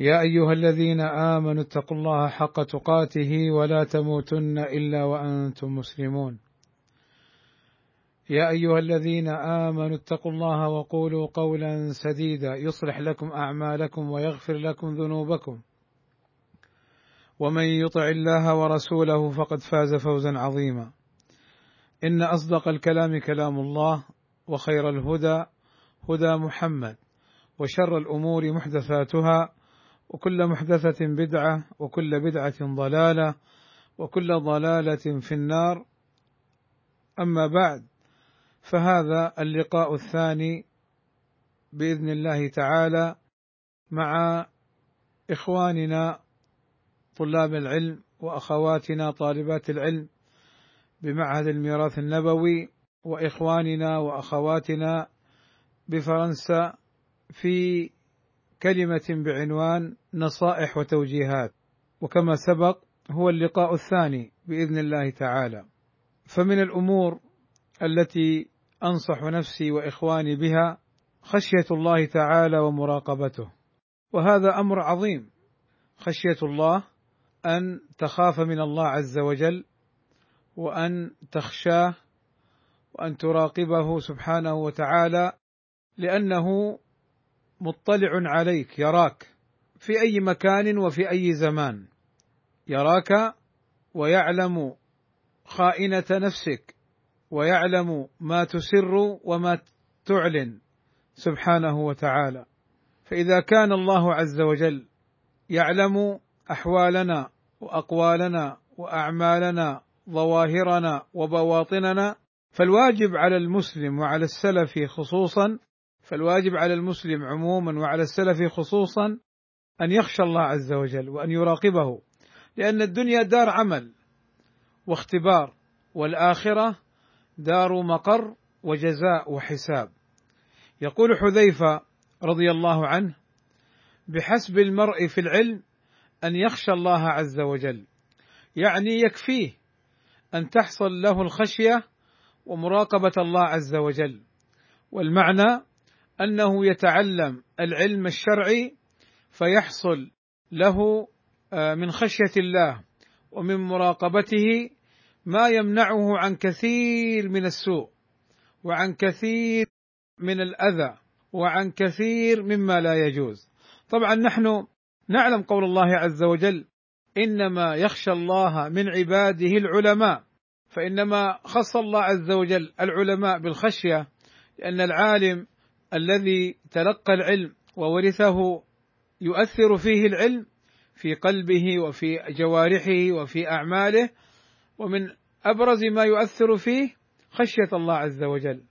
يا أيها الذين آمنوا اتقوا الله حق تقاته ولا تموتن إلا وأنتم مسلمون. يا أيها الذين آمنوا اتقوا الله وقولوا قولا سديدا يصلح لكم أعمالكم ويغفر لكم ذنوبكم. ومن يطع الله ورسوله فقد فاز فوزا عظيما. إن أصدق الكلام كلام الله وخير الهدى هدى محمد وشر الأمور محدثاتها وكل محدثة بدعة وكل بدعة ضلالة وكل ضلالة في النار. أما بعد فهذا اللقاء الثاني بإذن الله تعالى مع إخواننا طلاب العلم وأخواتنا طالبات العلم بمعهد الميراث النبوي وإخواننا وأخواتنا بفرنسا في كلمة بعنوان نصائح وتوجيهات وكما سبق هو اللقاء الثاني بإذن الله تعالى. فمن الأمور التي أنصح نفسي وإخواني بها خشية الله تعالى ومراقبته وهذا أمر عظيم. خشية الله أن تخاف من الله عز وجل وأن تخشاه وأن تراقبه سبحانه وتعالى لأنه مطلع عليك يراك في أي مكان وفي أي زمان. يراك ويعلم خائنة نفسك ويعلم ما تسر وما تعلن سبحانه وتعالى. فإذا كان الله عز وجل يعلم أحوالنا وأقوالنا وأعمالنا ظواهرنا وبواطننا فالواجب على المسلم وعلى السلف خصوصا فالواجب على المسلم عموما وعلى السلف خصوصا أن يخشى الله عز وجل وأن يراقبه لأن الدنيا دار عمل واختبار والآخرة دار مقر وجزاء وحساب. يقول حذيفة رضي الله عنه بحسب المرء في العلم أن يخشى الله عز وجل يعني يكفيه أن تحصل له الخشية ومراقبة الله عز وجل والمعنى أنه يتعلم العلم الشرعي فيحصل له آه، من خشية الله ومن مراقبته ما يمنعه عن كثير من السوء وعن كثير من الأذى وعن كثير مما لا يجوز. طبعا نحن نعلم قول الله عز وجل إنما يخشى الله من عباده العلماء فإنما خص الله عز وجل العلماء بالخشية لأن العالم الذي تلقى العلم وورثه يؤثر فيه العلم في قلبه وفي جوارحه وفي أعماله ومن أبرز ما يؤثر فيه خشية الله عز وجل.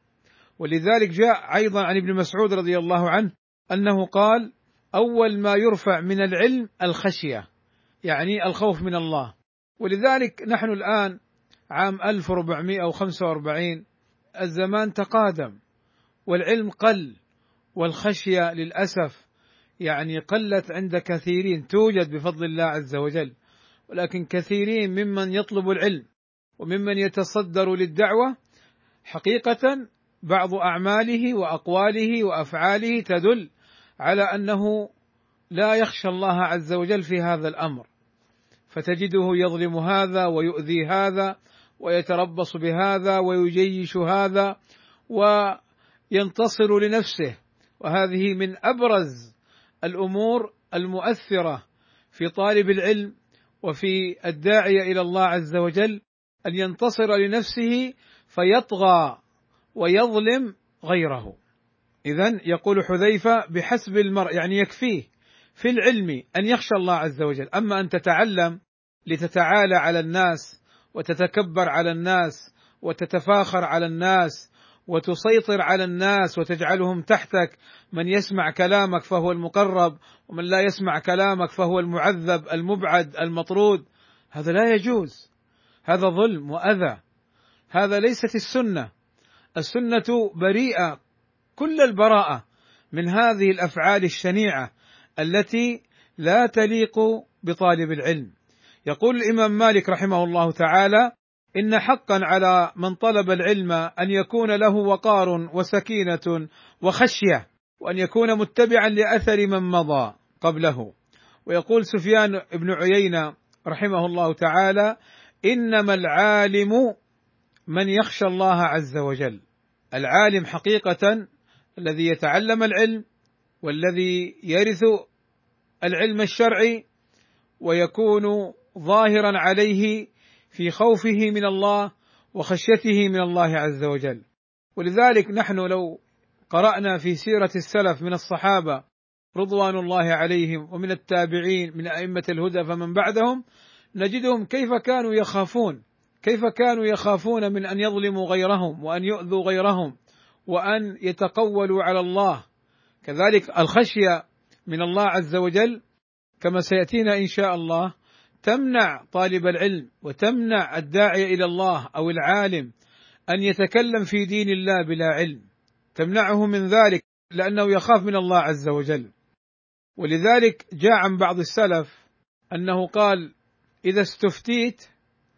ولذلك جاء أيضا عن ابن مسعود رضي الله عنه أنه قال أول ما يرفع من العلم الخشية يعني الخوف من الله. ولذلك نحن الآن عام 1445 الزمان تقادم. والعلم قل والخشية للأسف يعني قلت عند كثيرين توجد بفضل الله عز وجل ولكن كثيرين ممن يطلب العلم وممن يتصدر للدعوة حقيقة بعض أعماله وأقواله وأفعاله تدل على أنه لا يخشى الله عز وجل في هذا الأمر. فتجده يظلم هذا ويؤذي هذا ويتربص بهذا ويجيش هذا وينتصر لنفسه وهذه من أبرز الأمور المؤثرة في طالب العلم وفي الداعيه إلى الله عز وجل أن ينتصر لنفسه فيطغى ويظلم غيره. اذا يقول حذيفة بحسب المرء يعني يكفيه في العلم أن يخشى الله عز وجل، أما أن تتعلم لتتعالى على الناس وتتكبر على الناس وتتفاخر على الناس وتسيطر على الناس وتجعلهم تحتك. من يسمع كلامك فهو المقرب ومن لا يسمع كلامك فهو المعذب المبعد المطرود. هذا لا يجوز. هذا ظلم وأذى. هذا ليست السنة. السنة بريئة. كل البراءة من هذه الأفعال الشنيعة التي لا تليق بطالب العلم. يقول الإمام مالك رحمه الله تعالى إن حقا على من طلب العلم أن يكون له وقار وسكينة وخشية وأن يكون متبعا لأثر من مضى قبله. ويقول سفيان بن عيينة رحمه الله تعالى إنما العالم من يخشى الله عز وجل. العالم حقيقة الذي يتعلم العلم والذي يرث العلم الشرعي ويكون ظاهرا عليه في خوفه من الله وخشيته من الله عز وجل. ولذلك نحن لو قرأنا في سيرة السلف من الصحابة رضوان الله عليهم ومن التابعين من أئمة الهدى فمن بعدهم نجدهم كيف كانوا يخافون كيف كانوا يخافون من أن يظلموا غيرهم وأن يؤذوا غيرهم وأن يتقولوا على الله. كذلك الخشية من الله عز وجل كما سيأتينا إن شاء الله. تمنع طالب العلم وتمنع الداعي إلى الله أو العالم أن يتكلم في دين الله بلا علم. تمنعه من ذلك لأنه يخاف من الله عز وجل. ولذلك جاء عن بعض السلف أنه قال إذا استفتيت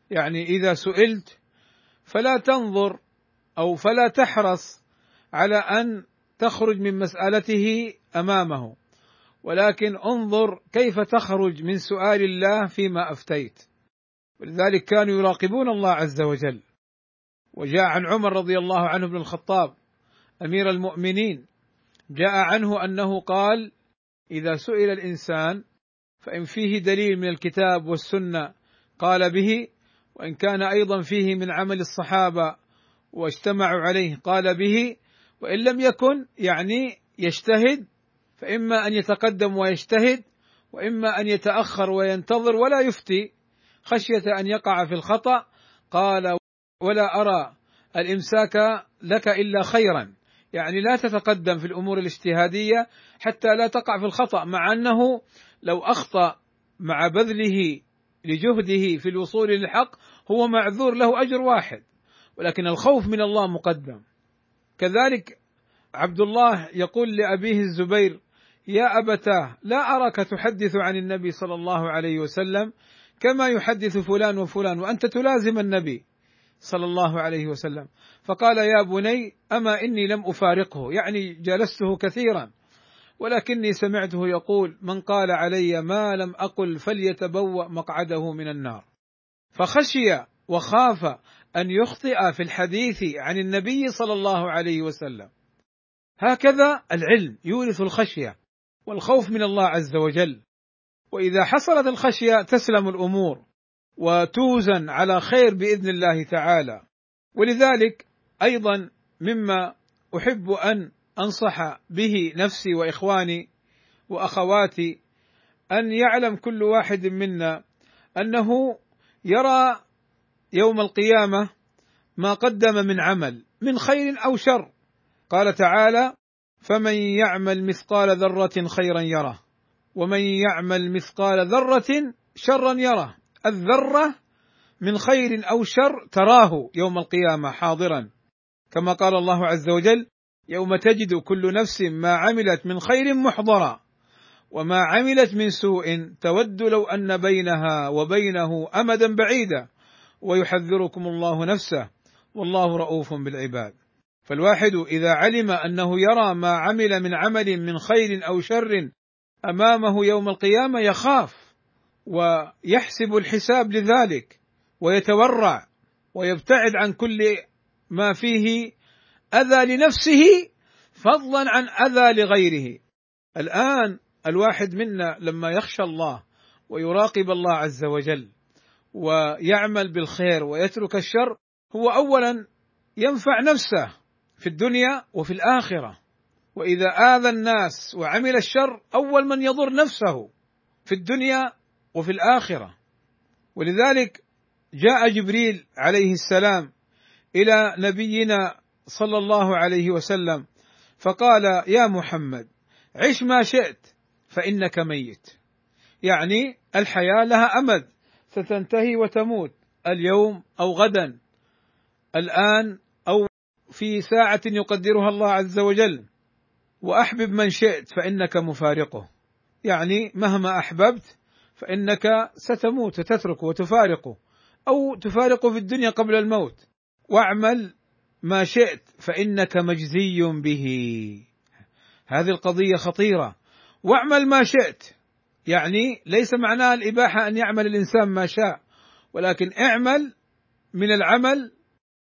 يعني إذا سئلت فلا تنظر أو فلا تحرص على أن تخرج من مسألته أمامه. ولكن انظر كيف تخرج من سؤال الله فيما أفتيت. ولذلك كانوا يراقبون الله عز وجل. وجاء عن عمر رضي الله عنه بن الخطاب أمير المؤمنين جاء عنه أنه قال إذا سئل الإنسان فإن فيه دليل من الكتاب والسنة قال به وإن كان أيضا فيه من عمل الصحابة واجتمعوا عليه قال به وإن لم يكن يعني يجتهد فإما أن يتقدم ويجتهد وإما أن يتأخر وينتظر ولا يفتي خشية أن يقع في الخطأ. قال ولا أرى الإمساك لك إلا خيرا. يعني لا تتقدم في الأمور الاجتهادية حتى لا تقع في الخطأ مع أنه لو أخطأ مع بذله لجهده في الوصول للحق هو معذور له أجر واحد ولكن الخوف من الله مقدم. كذلك عبد الله يقول لأبيه الزبير يا أبتاه لا أراك تحدث عن النبي صلى الله عليه وسلم كما يحدث فلان وفلان وأنت تلازم النبي صلى الله عليه وسلم. فقال يا بني أما إني لم أفارقه؟ يعني جلسته كثيرا ولكني سمعته يقول من قال علي ما لم أقل فليتبوأ مقعده من النار. فخشي وخاف أن يخطئ في الحديث عن النبي صلى الله عليه وسلم. هكذا العلم يورث الخشية. والخوف من الله عز وجل. وإذا حصلت الخشية تسلم الأمور وتوزن على خير بإذن الله تعالى. ولذلك أيضا مما أحب أن أنصح به نفسي وإخواني وأخواتي أن يعلم كل واحد منا أنه يرى يوم القيامة ما قدم من عمل من خير أو شر. قال تعالى فمن يعمل مثقال ذرة خيرا يره ومن يعمل مثقال ذرة شرا يره. الذرة من خير أو شر تراه يوم القيامة حاضرا. كما قال الله عز وجل يوم تجد كل نفس ما عملت من خير محضرا وما عملت من سوء تود لو أن بينها وبينه أمدا بعيدا. ويحذركم الله نفسه والله رؤوف بالعباد. فالواحد إذا علم أنه يرى ما عمل من عمل من خير أو شر أمامه يوم القيامة يخاف ويحسب الحساب لذلك ويتورع ويبتعد عن كل ما فيه أذى لنفسه فضلا عن أذى لغيره. الآن الواحد منا لما يخشى الله ويراقب الله عز وجل ويعمل بالخير ويترك الشر هو اولا ينفع نفسه في الدنيا وفي الآخرة. وإذا آذى الناس وعمل الشر أول من يضر نفسه في الدنيا وفي الآخرة. ولذلك جاء جبريل عليه السلام إلى نبينا صلى الله عليه وسلم فقال يا محمد عش ما شئت فإنك ميت. يعني الحياة لها أمد ستنتهي وتموت اليوم أو غدا. الآن في ساعة يقدرها الله عز وجل. وأحبب من شئت فإنك مفارقه. يعني مهما أحببت فإنك ستموت وتتركه وتفارقه. أو تفارقه في الدنيا قبل الموت. واعمل ما شئت فإنك مجزي به. هذه القضية خطيرة. واعمل ما شئت. يعني ليس معناها الإباحة أن يعمل الإنسان ما شاء. ولكن اعمل من العمل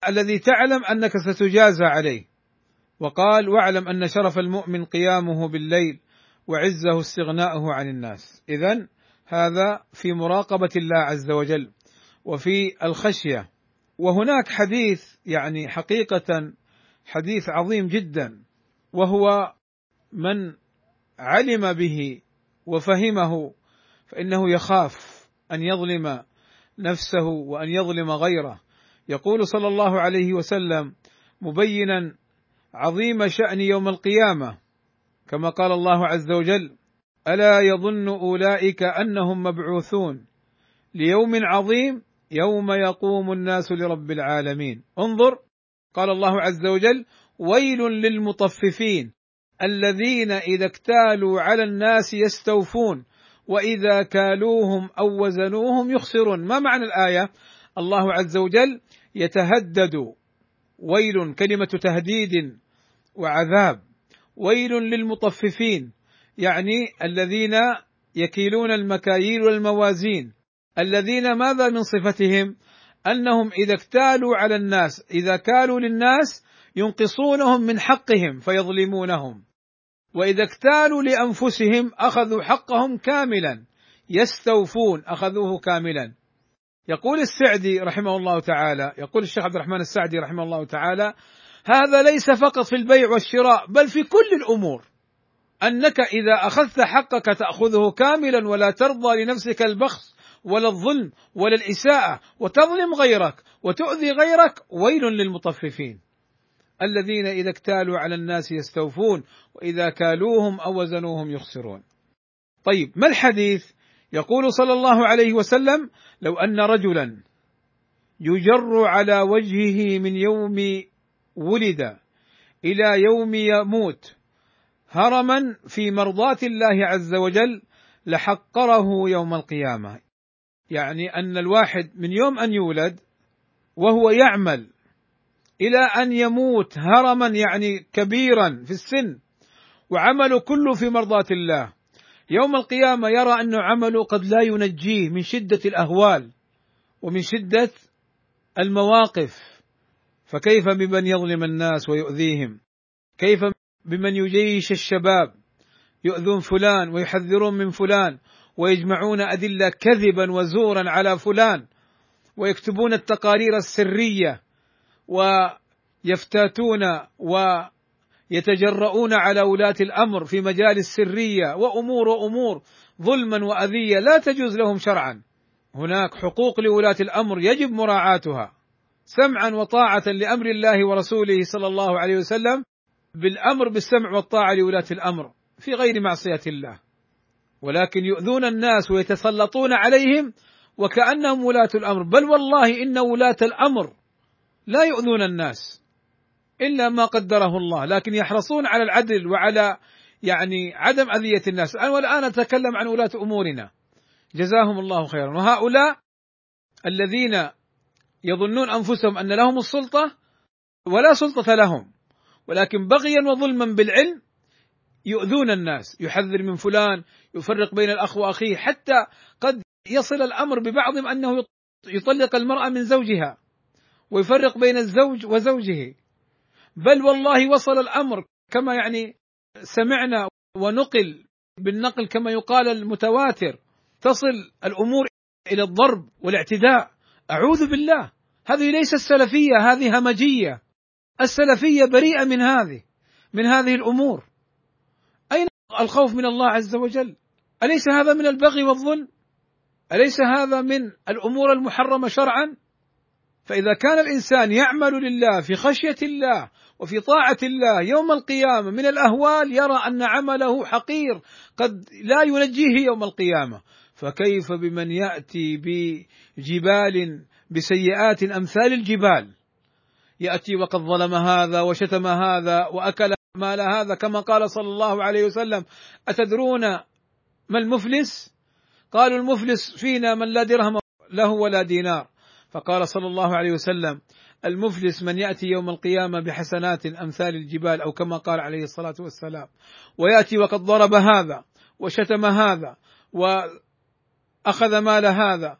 الذي تعلم أنك ستجازى عليه. وقال واعلم أن شرف المؤمن قيامه بالليل وعزه استغناؤه عن الناس. اذا هذا في مراقبة الله عز وجل وفي الخشية. وهناك حديث يعني حقيقة حديث عظيم جدا وهو من علم به وفهمه فإنه يخاف أن يظلم نفسه وأن يظلم غيره. يقول صلى الله عليه وسلم مبينا عظيم شأن يوم القيامة كما قال الله عز وجل ألا يظن أولئك أنهم مبعوثون ليوم عظيم يوم يقوم الناس لرب العالمين. انظر قال الله عز وجل ويل للمطففين الذين إذا اكتالوا على الناس يستوفون وإذا كالوهم أو وزنوهم يخسرون. ما معنى الآية؟ الله عز وجل يتهدد. ويل كلمة تهديد وعذاب. ويل للمطففين يعني الذين يكيلون المكاييل والموازين. الذين ماذا من صفتهم؟ أنهم إذا اكتالوا على الناس إذا كالوا للناس ينقصونهم من حقهم فيظلمونهم. وإذا اكتالوا لأنفسهم أخذوا حقهم كاملا. يستوفون أخذوه كاملا. يقول السعدي رحمه الله تعالى يقول الشيخ عبد الرحمن السعدي رحمه الله تعالى هذا ليس فقط في البيع والشراء بل في كل الأمور أنك إذا أخذت حقك تأخذه كاملا ولا ترضى لنفسك البخس ولا الظلم ولا الإساءة وتظلم غيرك وتؤذي غيرك ويل للمطففين الذين إذا اكتالوا على الناس يستوفون وإذا كالوهم أو وزنوهم يخسرون. طيب ما الحديث؟ يقول صلى الله عليه وسلم: لو أن رجلا يجر على وجهه من يوم ولد إلى يوم يموت هرما في مرضاة الله عز وجل لحقره يوم القيامة. يعني أن الواحد من يوم أن يولد وهو يعمل إلى أن يموت هرما يعني كبيرا في السن وعمله كله في مرضاة الله يوم القيامة يرى أن عمله قد لا ينجيه من شدة الأهوال ومن شدة المواقف. فكيف بمن يظلم الناس ويؤذيهم؟ كيف بمن يجيش الشباب؟ يؤذون فلان ويحذرون من فلان ويجمعون أدلة كذبا وزورا على فلان ويكتبون التقارير السرية ويفتاتون ويتجرؤون على ولاة الأمر في مجال السرية وأمور وأمور ظلما وأذية لا تجوز لهم شرعا. هناك حقوق لولاة الأمر يجب مراعاتها سمعا وطاعة لأمر الله ورسوله صلى الله عليه وسلم بالأمر بالسمع والطاعة لولاة الأمر في غير معصية الله. ولكن يؤذون الناس ويتسلطون عليهم وكأنهم ولاة الأمر، بل والله إن ولاة الأمر لا يؤذون الناس إلا ما قدره الله لكن يحرصون على العدل وعلى يعني عدم أذية الناس. والآن أتكلم عن ولاة أمورنا. جزاهم الله خيرا. وهؤلاء الذين يظنون أنفسهم أن لهم السلطة ولا سلطة لهم ولكن بغيا وظلما بالعلم يؤذون الناس. يحذر من فلان يفرق بين الأخ وأخيه حتى قد يصل الأمر ببعضهم أنه يطلق المرأة من زوجها ويفرق بين الزوج وزوجه. بل والله وصل الأمر كما يعني سمعنا ونقل بالنقل كما يقال المتواتر. تصل الأمور إلى الضرب والاعتداء. أعوذ بالله. هذه ليست سلفية هذه همجية. السلفية بريئة من هذه من هذه الأمور. أين الخوف من الله عز وجل؟ أليس هذا من البغي والظلم؟ أليس هذا من الأمور المحرمة شرعا؟ فإذا كان الإنسان يعمل لله في خشية الله وفي طاعة الله يوم القيامة من الأهوال يرى أن عمله حقير قد لا ينجيه يوم القيامة. فكيف بمن يأتي بجبال بسيئات أمثال الجبال؟ يأتي وقد ظلم هذا وشتم هذا وأكل مال هذا كما قال صلى الله عليه وسلم. أتدرون ما المفلس؟ قالوا المفلس فينا من لا درهم له ولا دينار. فقال صلى الله عليه وسلم المفلس من يأتي يوم القيامة بحسنات أمثال الجبال أو كما قال عليه الصلاة والسلام. ويأتي وقد ضرب هذا وشتم هذا وأخذ مال هذا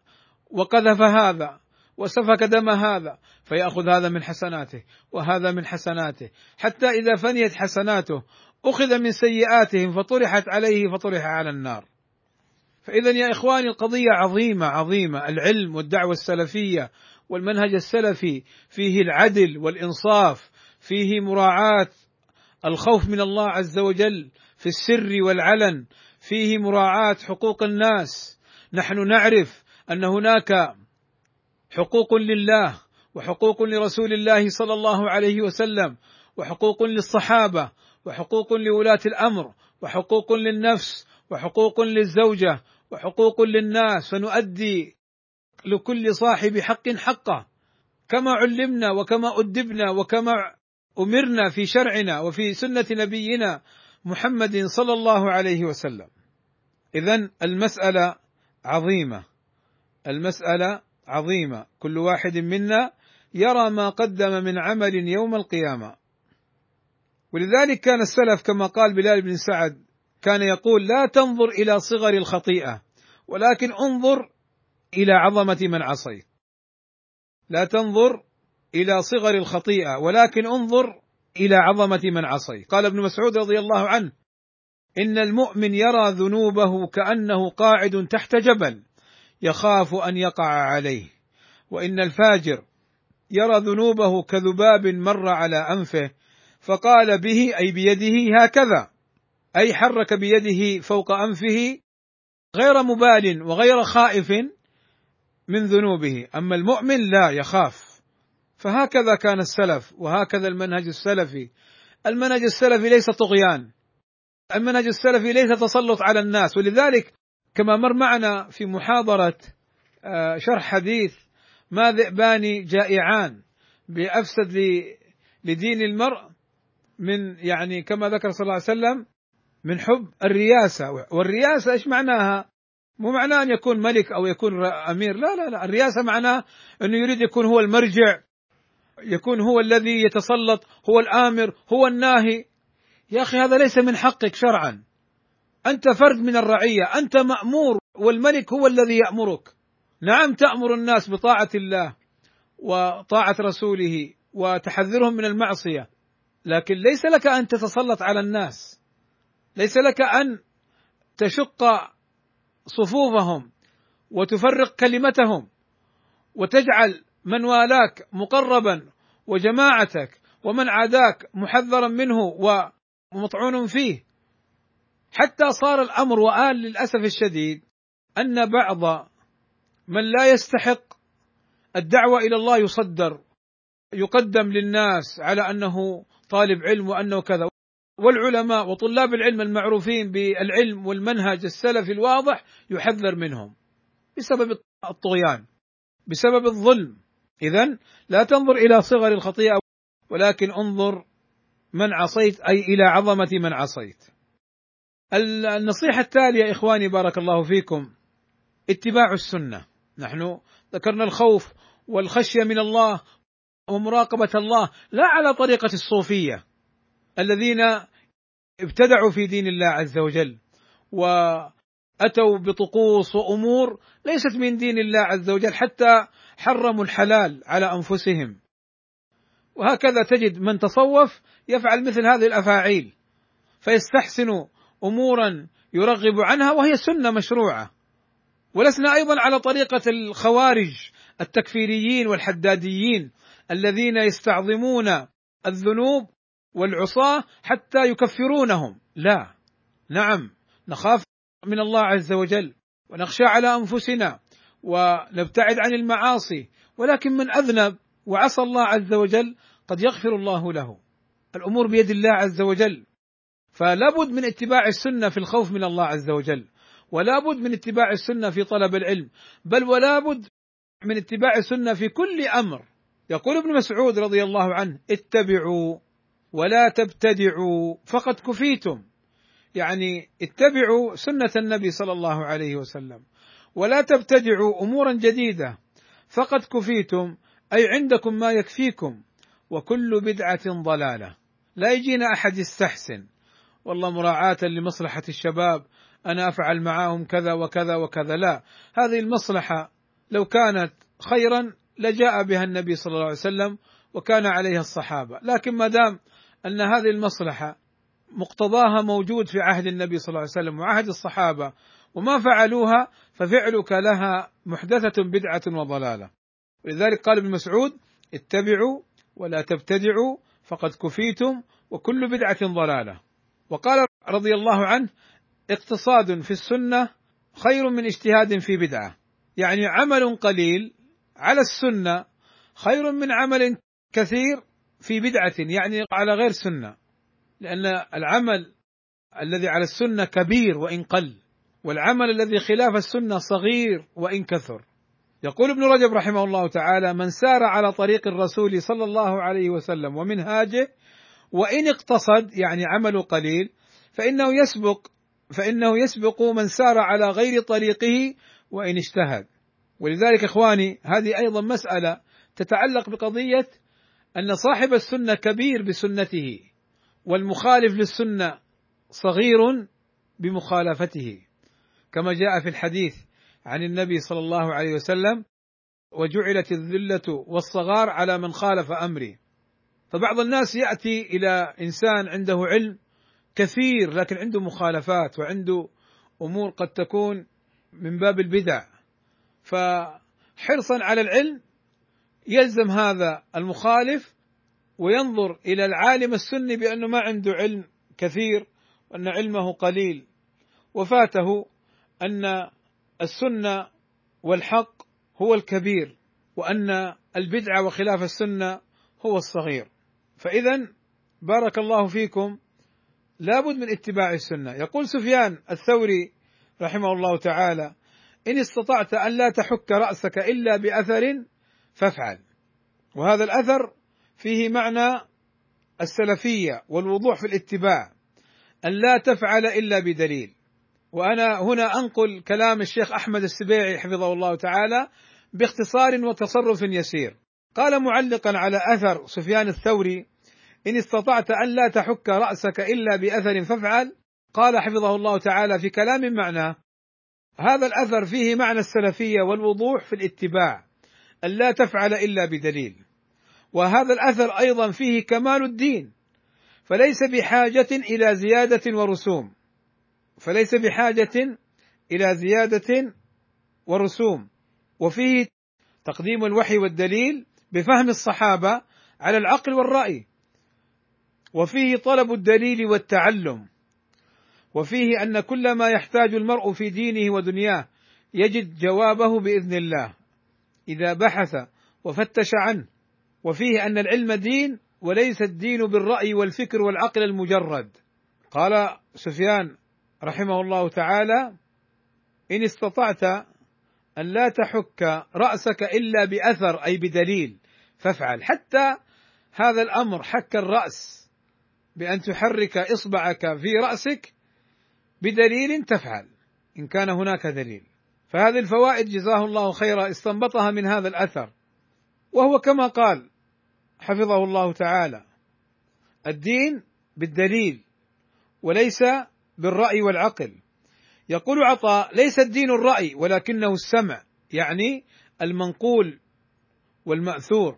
وقذف هذا وسفك دم هذا فيأخذ هذا من حسناته وهذا من حسناته. حتى إذا فنيت حسناته أخذ من سيئاتهم فطرحت عليه فطرح على النار. فإذا يا إخواني القضية عظيمة عظيمة. العلم والدعوة السلفية والمنهج السلفي فيه العدل والإنصاف فيه مراعاة الخوف من الله عز وجل في السر والعلن فيه مراعاة حقوق الناس. نحن نعرف أن هناك حقوق لله وحقوق لرسول الله صلى الله عليه وسلم وحقوق للصحابة وحقوق لولاة الأمر وحقوق للنفس وحقوق للزوجة وحقوق للناس. فنؤدي لكل صاحب حق حقه. كما علمنا وكما أدبنا وكما أمرنا في شرعنا وفي سنة نبينا محمد صلى الله عليه وسلم. اذا المسألة عظيمة. المسألة عظيمة. كل واحد منا يرى ما قدم من عمل يوم القيامة. ولذلك كان السلف كما قال بلال بن سعد كان يقول لا تنظر إلى صغر الخطيئة ولكن انظر إلى عظمة من عصيت لا تنظر إلى صغر الخطيئة ولكن انظر إلى عظمة من عصيت قال ابن مسعود رضي الله عنه إن المؤمن يرى ذنوبه كأنه قاعد تحت جبل يخاف أن يقع عليه. وإن الفاجر يرى ذنوبه كذباب مر على أنفه فقال به أي بيده هكذا أي حرك بيده فوق أنفه غير مبال وغير خائف من ذنوبه. أما المؤمن لا يخاف. فهكذا كان السلف وهكذا المنهج السلفي. المنهج السلفي ليس طغيان. المنهج السلفي ليس تسلط على الناس. ولذلك كما مر معنا في محاضرة آه، شرح حديث ما ذئبان جائعان بأفسد لدين المرء من يعني كما ذكر صلى الله عليه وسلم من حب الرياسة. والرياسة إيش معناها؟ مو معناه أن يكون ملك أو يكون أمير. لا لا لا. الرياسة معناه أنه يريد يكون هو المرجع يكون هو الذي يتسلط هو الآمر هو الناهي. يا أخي هذا ليس من حقك شرعا. أنت فرد من الرعية أنت مأمور والملك هو الذي يأمرك. نعم تأمر الناس بطاعة الله وطاعة رسوله وتحذرهم من المعصية لكن ليس لك أن تتسلط على الناس. ليس لك أن تشق صفوفهم وتفرق كلمتهم وتجعل من والاك مقربا وجماعتك ومن عاداك محذرا منه ومطعون فيه. حتى صار الأمر وآل للأسف الشديد أن بعض من لا يستحق الدعوة إلى الله يصدر يقدم للناس على أنه طالب علم وأنه كذا. والعلماء وطلاب العلم المعروفين بالعلم والمنهج السلفي الواضح يحذر منهم بسبب الطغيان بسبب الظلم. اذا لا تنظر إلى صغر الخطيئة ولكن انظر من عصيت أي إلى عظمة من عصيت. النصيحة التالية إخواني بارك الله فيكم اتباع السنة. نحن ذكرنا الخوف والخشية من الله ومراقبة الله لا على طريقة الصوفية الذين ابتدعوا في دين الله عز وجل وأتوا بطقوس وأمور ليست من دين الله عز وجل حتى حرموا الحلال على أنفسهم. وهكذا تجد من تصوف يفعل مثل هذه الأفاعيل فيستحسن أمورا يرغب عنها وهي سنة مشروعة. ولسنا أيضا على طريقة الخوارج التكفيريين والحداديين الذين يستعظمون الذنوب والعصاة حتى يكفرونهم. لا. نعم. نخاف من الله عز وجل ونخشى على أنفسنا ونبتعد عن المعاصي ولكن من أذنب وعصى الله عز وجل قد يغفر الله له. الأمور بيد الله عز وجل. فلا بد من اتباع السنة في الخوف من الله عز وجل ولا بد من اتباع السنة في طلب العلم بل ولا بد من اتباع السنة في كل أمر. يقول ابن مسعود رضي الله عنه اتبعوا ولا تبتدعوا فقد كفيتم. يعني اتبعوا سنة النبي صلى الله عليه وسلم. ولا تبتدعوا أمورا جديدة فقد كفيتم أي عندكم ما يكفيكم. وكل بدعة ضلالة. لا يجينا أحد يستحسن. والله مراعاة لمصلحة الشباب أنا أفعل معهم كذا وكذا وكذا. لا هذه المصلحة لو كانت خيرا لجاء بها النبي صلى الله عليه وسلم وكان عليها الصحابة. لكن ما دام أن هذه المصلحة مقتضاها موجود في عهد النبي صلى الله عليه وسلم وعهد الصحابة وما فعلوها ففعلك لها محدثة بدعة وضلالة. ولذلك قال ابن مسعود اتبعوا ولا تبتدعوا فقد كفيتم وكل بدعة ضلالة. وقال رضي الله عنه اقتصاد في السنة خير من اجتهاد في بدعة. يعني عمل قليل على السنة خير من عمل كثير في بدعة يعني على غير سنة. لأن العمل الذي على السنة كبير وإن قل والعمل الذي خلاف السنة صغير وإن كثر. يقول ابن رجب رحمه الله تعالى من سار على طريق الرسول صلى الله عليه وسلم ومنهاجه وإن اقتصد يعني عمل قليل فإنه يسبق فإنه يسبق من سار على غير طريقه وإن اجتهد. ولذلك إخواني هذه أيضا مسألة تتعلق بقضية أن صاحب السنة كبير بسنته والمخالف للسنة صغير بمخالفته. كما جاء في الحديث عن النبي صلى الله عليه وسلم وجعلت الذلة والصغار على من خالف أمري. فبعض الناس يأتي إلى إنسان عنده علم كثير لكن عنده مخالفات وعنده أمور قد تكون من باب البدع. فحرصا على العلم يلزم هذا المخالف وينظر إلى العالم السني بأنه ما عنده علم كثير وأن علمه قليل. وفاته أن السنة والحق هو الكبير وأن البدعة وخلاف السنة هو الصغير. فاذا بارك الله فيكم لابد من اتباع السنة. يقول سفيان الثوري رحمه الله تعالى إن استطعت أن لا تحك رأسك إلا بأثر فافعل. وهذا الأثر فيه معنى السلفية والوضوح في الاتباع أن لا تفعل إلا بدليل. وأنا هنا أنقل كلام الشيخ أحمد السبيعي حفظه الله تعالى باختصار وتصرف يسير. قال معلقا على أثر سفيان الثوري إن استطعت أن لا تحك رأسك إلا بأثر فافعل قال حفظه الله تعالى في كلام معناه. هذا الأثر فيه معنى السلفية والوضوح في الاتباع. أن لا تفعل إلا بدليل. وهذا الأثر أيضا فيه كمال الدين. فليس بحاجة إلى زيادة ورسوم. فليس بحاجة إلى زيادة ورسوم. وفيه تقديم الوحي والدليل بفهم الصحابة على العقل والرأي. وفيه طلب الدليل والتعلم. وفيه أن كل ما يحتاج المرء في دينه ودنياه يجد جوابه بإذن الله. إذا بحث وفتش عنه وفيه أن العلم دين وليس الدين بالرأي والفكر والعقل المجرد. قال سفيان رحمه الله تعالى إن استطعت أن لا تحك رأسك إلا بأثر أي بدليل فافعل. حتى هذا الأمر حك الرأس بأن تحرك إصبعك في رأسك بدليل تفعل إن كان هناك دليل. فهذه الفوائد جزاه الله خيرا استنبطها من هذا الأثر. وهو كما قال حفظه الله تعالى الدين بالدليل وليس بالرأي والعقل. يقول عطاء ليس الدين الرأي ولكنه السمع يعني المنقول والمأثور.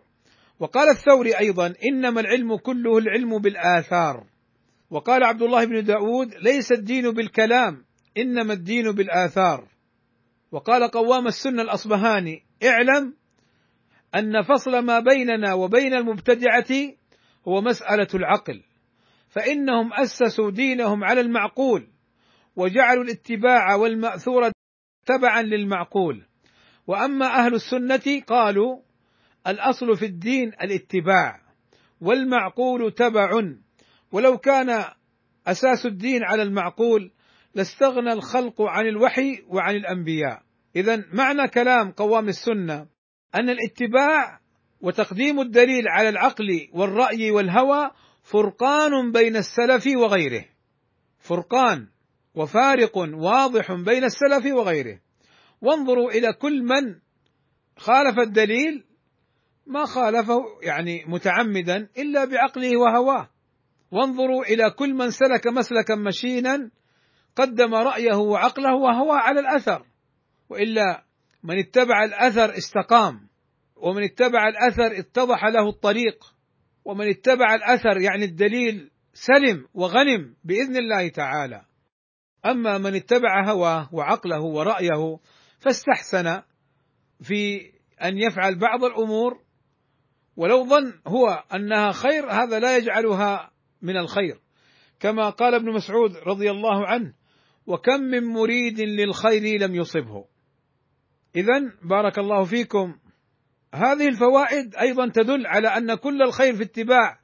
وقال الثوري أيضا إنما العلم كله العلم بالآثار. وقال عبد الله بن داود ليس الدين بالكلام إنما الدين بالآثار. وقال قوام السنة الأصبهاني اعلم أن فصل ما بيننا وبين المبتدعة هو مسألة العقل فإنهم أسسوا دينهم على المعقول وجعلوا الاتباع والمأثور تبعا للمعقول. وأما أهل السنة قالوا الأصل في الدين الاتباع والمعقول تبع ولو كان أساس الدين على المعقول لاستغنى الخلق عن الوحي وعن الأنبياء. اذا معنى كلام قوام السنة أن الاتباع وتقديم الدليل على العقل والرأي والهوى فرقان بين السلف وغيره. فرقان وفارق واضح بين السلف وغيره. وانظروا إلى كل من خالف الدليل ما خالفه يعني متعمدا إلا بعقله وهواه. وانظروا إلى كل من سلك مسلكا مشينا قدم رأيه وعقله وهواه على الأثر. وإلا من اتبع الأثر استقام ومن اتبع الأثر اتضح له الطريق ومن اتبع الأثر يعني الدليل سلم وغنم بإذن الله تعالى. أما من اتبع هواه وعقله ورأيه فاستحسن في أن يفعل بعض الأمور ولو ظن هو أنها خير هذا لا يجعلها من الخير. كما قال ابن مسعود رضي الله عنه وكم من مريد للخير لم يصبه. اذا بارك الله فيكم. هذه الفوائد أيضا تدل على أن كل الخير في اتباع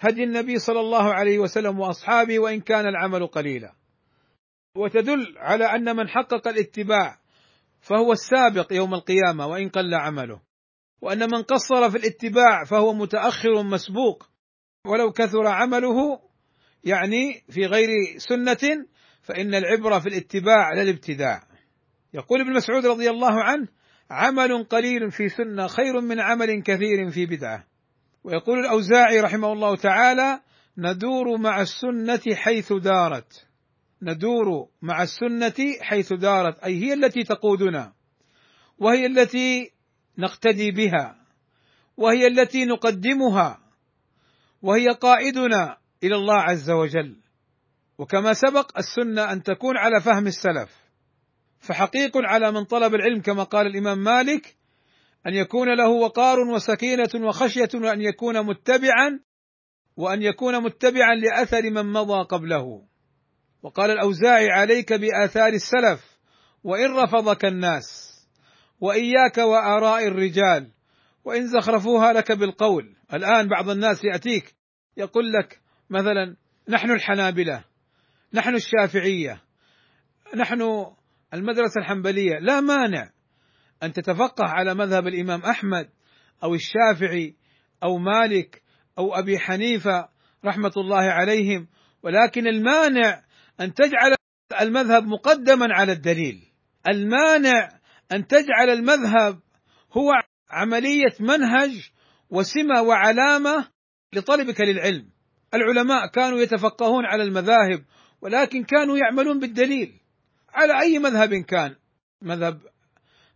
هدي النبي صلى الله عليه وسلم وأصحابه وإن كان العمل قليلا. وتدل على أن من حقق الاتباع فهو السابق يوم القيامة وإن قل عمله. وأن من قصر في الاتباع فهو متأخر مسبوق. ولو كثر عمله يعني في غير سنة فإن العبرة في الاتباع لا الابتداع. يقول ابن مسعود رضي الله عنه عمل قليل في سنة خير من عمل كثير في بدعة. ويقول الأوزاعي رحمه الله تعالى ندور مع السنة حيث دارت. ندور مع السنة حيث دارت أي هي التي تقودنا وهي التي نقتدي بها وهي التي نقدمها وهي قائدنا إلى الله عز وجل. وكما سبق السنة أن تكون على فهم السلف. فحقيق على من طلب العلم كما قال الإمام مالك أن يكون له وقار وسكينة وخشية وأن يكون متبعا وأن يكون متبعا لأثر من مضى قبله. وقال الأوزاعي عليك بآثار السلف وإن رفضك الناس وإياك وآراء الرجال وإن زخرفوها لك بالقول. الآن بعض الناس يأتيك يقول لك مثلا نحن الحنابلة. نحن الشافعية نحن المدرسة الحنبلية لا مانع أن تتفقه على مذهب الإمام أحمد أو الشافعي أو مالك أو أبي حنيفة رحمة الله عليهم ولكن المانع أن تجعل المذهب مقدما على الدليل. المانع أن تجعل المذهب هو عملية منهج وسمة وعلامة لطلبك للعلم. العلماء كانوا يتفقهون على المذاهب ولكن كانوا يعملون بالدليل. على أي مذهب كان؟ مذهب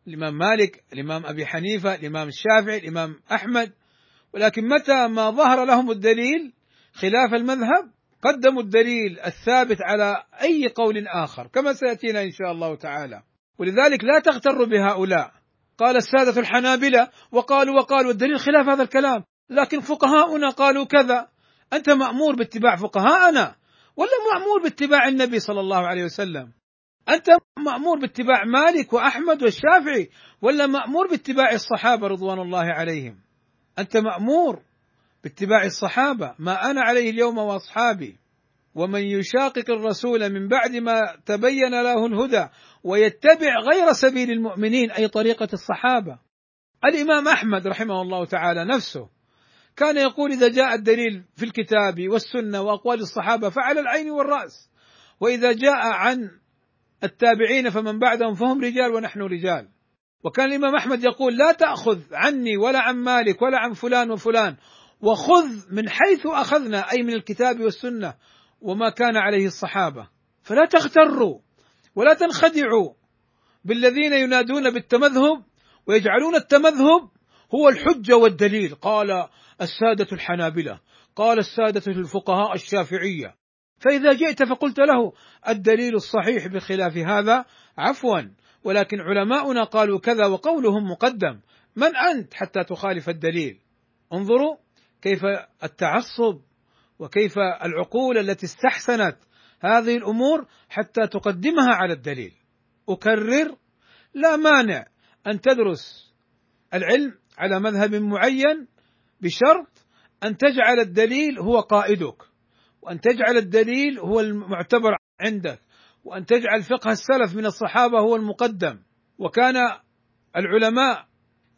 الإمام مالك الإمام أبي حنيفة الإمام الشافعي الإمام أحمد. ولكن متى ما ظهر لهم الدليل خلاف المذهب قدموا الدليل الثابت على أي قول آخر كما سيأتينا إن شاء الله تعالى. ولذلك لا تغتر بهؤلاء. قال السادة الحنابلة وقالوا وقالوا الدليل خلاف هذا الكلام. لكن فقهاؤنا قالوا كذا. أنت مأمور باتباع فقهاءنا. ولا مأمور باتباع النبي صلى الله عليه وسلم؟ أنت مأمور باتباع مالك وأحمد والشافعي ولا مأمور باتباع الصحابة رضوان الله عليهم؟ أنت مأمور باتباع الصحابة ما أنا عليه اليوم وأصحابي. ومن يشاقق الرسول من بعد ما تبين له الهدى ويتبع غير سبيل المؤمنين أي طريقة الصحابة. الإمام أحمد رحمه الله تعالى نفسه كان يقول إذا جاء الدليل في الكتاب والسنة وأقوال الصحابة فعلى العين والرأس. وإذا جاء عن التابعين فمن بعدهم فهم رجال ونحن رجال. وكان الإمام أحمد يقول لا تأخذ عني ولا عن مالك ولا عن فلان وفلان وخذ من حيث أخذنا أي من الكتاب والسنة وما كان عليه الصحابة فلا تغتروا ولا تنخدعوا بالذين ينادون بالتمذهب ويجعلون التمذهب هو الحجة والدليل. قال السادة الحنابلة قال السادة الفقهاء الشافعية. فإذا جئت فقلت له الدليل الصحيح بخلاف هذا عفوا. ولكن علماؤنا قالوا كذا وقولهم مقدم. من أنت حتى تخالف الدليل؟ انظروا كيف التعصب وكيف العقول التي استحسنت هذه الأمور حتى تقدمها على الدليل. أكرر لا مانع أن تدرس العلم على مذهب معين بشرط أن تجعل الدليل هو قائدك وأن تجعل الدليل هو المعتبر عندك وأن تجعل فقه السلف من الصحابة هو المقدم. وكان العلماء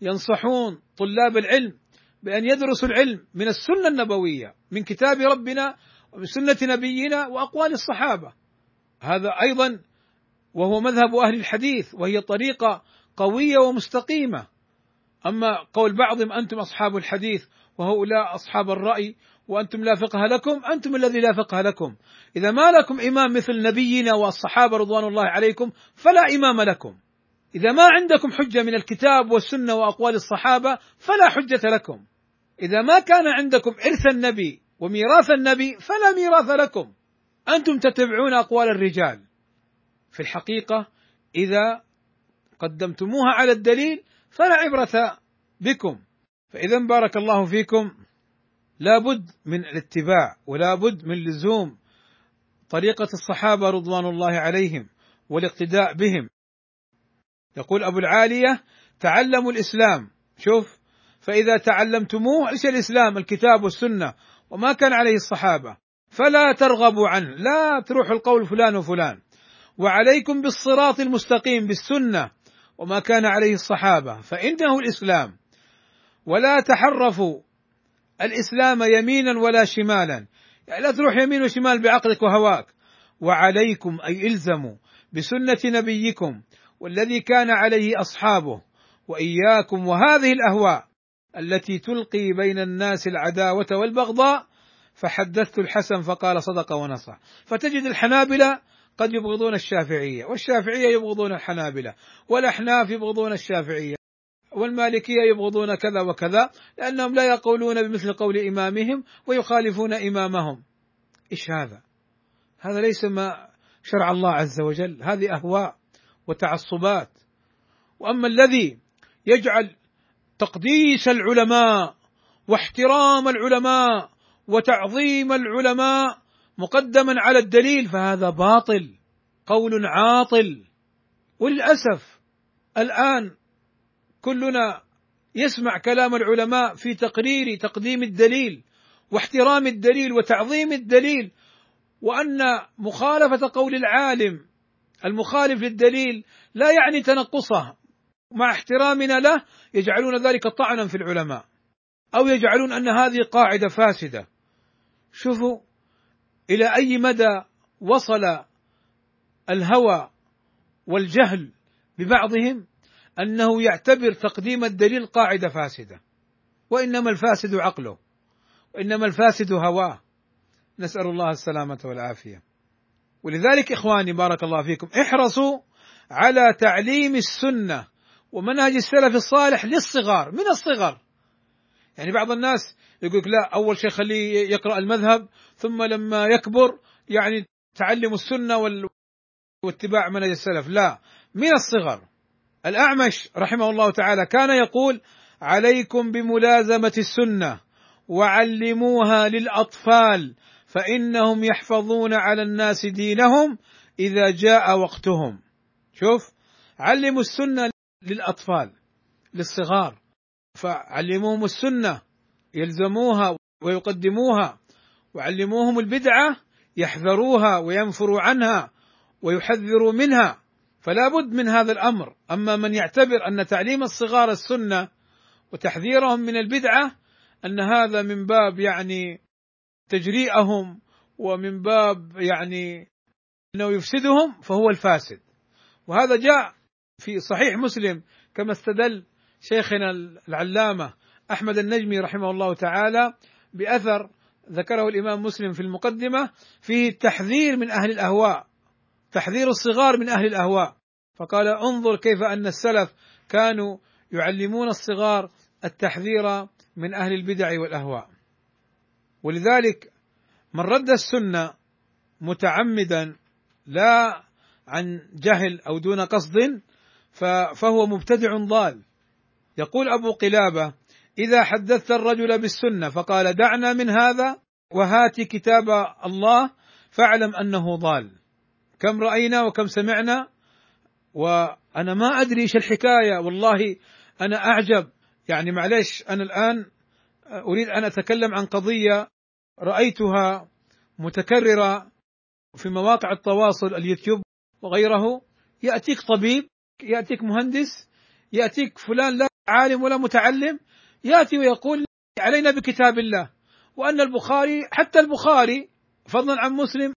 ينصحون طلاب العلم بأن يدرسوا العلم من السنة النبوية من كتاب ربنا ومن سنة نبينا وأقوال الصحابة. هذا أيضا وهو مذهب أهل الحديث وهي طريقة قوية ومستقيمة. أما قول بعضهم أنتم أصحاب الحديث وهؤلاء أصحاب الرأي وأنتم لا فقه لكم أنتم الذي لا فقه لكم. إذا ما لكم إمام مثل نبينا والصحابة رضوان الله عليكم فلا إمام لكم. إذا ما عندكم حجة من الكتاب والسنة وأقوال الصحابة فلا حجة لكم. إذا ما كان عندكم إرث النبي وميراث النبي فلا ميراث لكم. أنتم تتبعون أقوال الرجال. في الحقيقة إذا قدمتموها على الدليل فلا عبرة بكم. فإذا بارك الله فيكم لابد من الاتباع ولا بد من لزوم طريقة الصحابة رضوان الله عليهم والاقتداء بهم. يقول أبو العالية تعلموا الإسلام. شوف فإذا تعلمتموه إيش الإسلام؟ الكتاب والسنة. وما كان عليه الصحابة. فلا ترغبوا عنه. لا تروحوا القول فلان وفلان. وعليكم بالصراط المستقيم بالسنة. وما كان عليه الصحابة فإنه الإسلام. ولا تحرفوا الإسلام يمينا ولا شمالا. يعني لا تروح يمين وشمال بعقلك وهواك. وعليكم أي إلزموا بسنة نبيكم والذي كان عليه أصحابه وإياكم. وهذه الأهواء التي تلقي بين الناس العداوة والبغضاء فحدثت الحسن فقال صدق ونصح. فتجد الحنابلة قد يبغضون الشافعية والشافعية يبغضون الحنابلة والأحناف يبغضون الشافعية والمالكية يبغضون كذا وكذا لأنهم لا يقولون بمثل قول إمامهم ويخالفون إمامهم. إيش هذا؟ هذا ليس ما شرع الله عز وجل هذه أهواء وتعصبات. وأما الذي يجعل تقديس العلماء واحترام العلماء وتعظيم العلماء مقدما على الدليل فهذا باطل قول عاطل. وللأسف الآن كلنا يسمع كلام العلماء في تقرير تقديم الدليل واحترام الدليل وتعظيم الدليل وأن مخالفة قول العالم المخالف للدليل لا يعني تنقصه. مع احترامنا له يجعلون ذلك طعنا في العلماء أو يجعلون أن هذه قاعدة فاسدة. شوفوا إلى أي مدى وصل الهوى والجهل ببعضهم أنه يعتبر تقديم الدليل قاعدة فاسدة. وإنما الفاسد عقله وإنما الفاسد هواه. نسأل الله السلامة والعافية. ولذلك إخواني بارك الله فيكم احرصوا على تعليم السنة ومنهج السلف الصالح للصغار من الصغر. يعني بعض الناس يقول لا أول شيء خليه يقرأ المذهب ثم لما يكبر يعني تعلم السنة واتباع منهج السلف. لا من الصغر. الأعمش رحمه الله تعالى كان يقول عليكم بملازمة السنة وعلموها للأطفال فإنهم يحفظون على الناس دينهم إذا جاء وقتهم. شوف علموا السنة للأطفال للصغار. فعلموهم السنة يلزموها ويقدموها وعلموهم البدعة يحذروها وينفروا عنها ويحذروا منها فلا بد من هذا الأمر. أما من يعتبر أن تعليم الصغار السنة وتحذيرهم من البدعة أن هذا من باب يعني تجريئهم ومن باب يعني أنه يفسدهم فهو الفاسد. وهذا جاء في صحيح مسلم كما استدل شيخنا العلامة أحمد النجمي رحمه الله تعالى بأثر ذكره الإمام مسلم في المقدمة فيه التحذير من أهل الأهواء تحذير الصغار من أهل الأهواء. فقال انظر كيف أن السلف كانوا يعلمون الصغار التحذير من أهل البدع والأهواء. ولذلك من رد السنة متعمدا لا عن جهل أو دون قصد فهو مبتدع ضال. يقول أبو قلابة إذا حدثت الرجل بالسنة فقال دعنا من هذا وهات كتاب الله فاعلم أنه ضال. كم رأينا وكم سمعنا وأنا ما أدري إيش الحكاية والله أنا أعجب. يعني معلش أنا الآن أريد أن أتكلم عن قضية رأيتها متكررة في مواقع التواصل اليوتيوب وغيره. يأتيك طبيب يأتيك مهندس يأتيك فلان لا عالم ولا متعلم يأتي ويقول علينا بكتاب الله. وأن البخاري حتى البخاري فضلا عن مسلم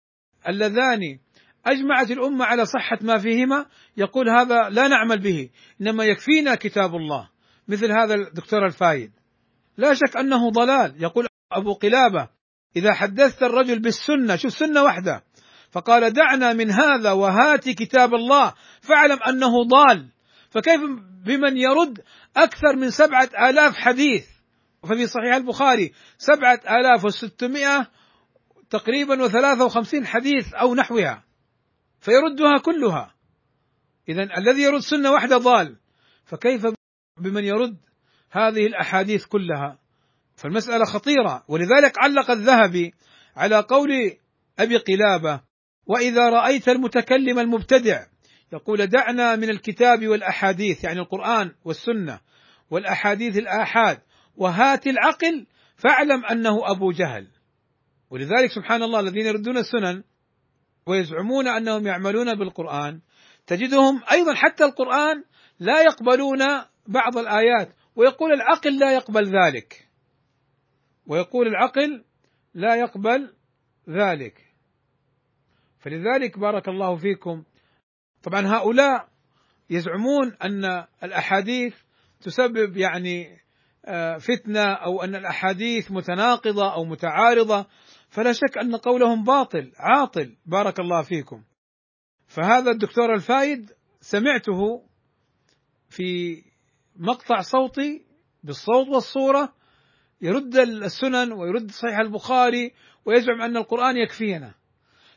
اللذان أجمعت الأمة على صحة ما فيهما يقول هذا لا نعمل به إنما يكفينا كتاب الله. مثل هذا الدكتور الفايد. لا شك أنه ضلال. يقول أبو قلابة إذا حدثت الرجل بالسنة شوف سنة واحدة فقال دعنا من هذا وهات كتاب الله فاعلم أنه ضال. فكيف بمن يرد أكثر من سبعة آلاف حديث. ففي صحيح البخاري سبعة آلاف وستمائة تقريبا وثلاثة وخمسين حديث أو نحوها. فيردها كلها. إذا الذي يرد سنة واحدة ضال. فكيف بمن يرد هذه الأحاديث كلها؟ فالمسألة خطيرة. ولذلك علق الذهبي على قول أبي قلابة وإذا رأيت المتكلم المبتدع يقول دعنا من الكتاب والأحاديث يعني القرآن والسنة والأحاديث الآحاد وهات العقل فاعلم أنه أبو جهل. ولذلك سبحان الله الذين يردون السنن ويزعمون أنهم يعملون بالقرآن تجدهم أيضا حتى القرآن لا يقبلون بعض الآيات ويقول العقل لا يقبل ذلك. ويقول العقل لا يقبل ذلك. فلذلك بارك الله فيكم طبعا هؤلاء يزعمون أن الأحاديث تسبب يعني آه، فتنة أو أن الأحاديث متناقضة أو متعارضة فلا شك أن قولهم باطل عاطل. بارك الله فيكم. فهذا الدكتور الفايد سمعته في مقطع صوتي بالصوت والصورة يرد السنن ويرد صحيح البخاري ويزعم أن القرآن يكفينا.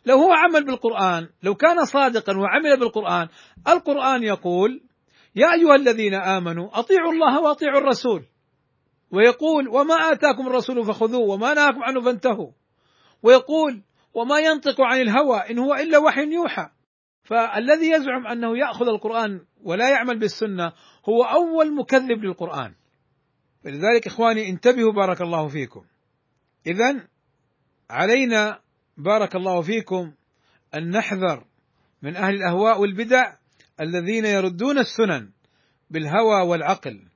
لو هو عمل بالقرآن لو كان صادقا وعمل بالقرآن القرآن يقول يا أيها الذين آمنوا أطيعوا الله وأطيعوا الرسول. ويقول وما آتاكم الرسول فخذوه وما نهاكم عنه فانتهوا. ويقول وما ينطق عن الهوى إن هو إلا وحي يوحى. فالذي يزعم أنه يأخذ القرآن ولا يعمل بالسنة هو أول مكذب للقرآن. فلذلك إخواني انتبهوا بارك الله فيكم. اذا علينا بارك الله فيكم أن نحذر من أهل الأهواء والبدع الذين يردون السنن بالهوى والعقل.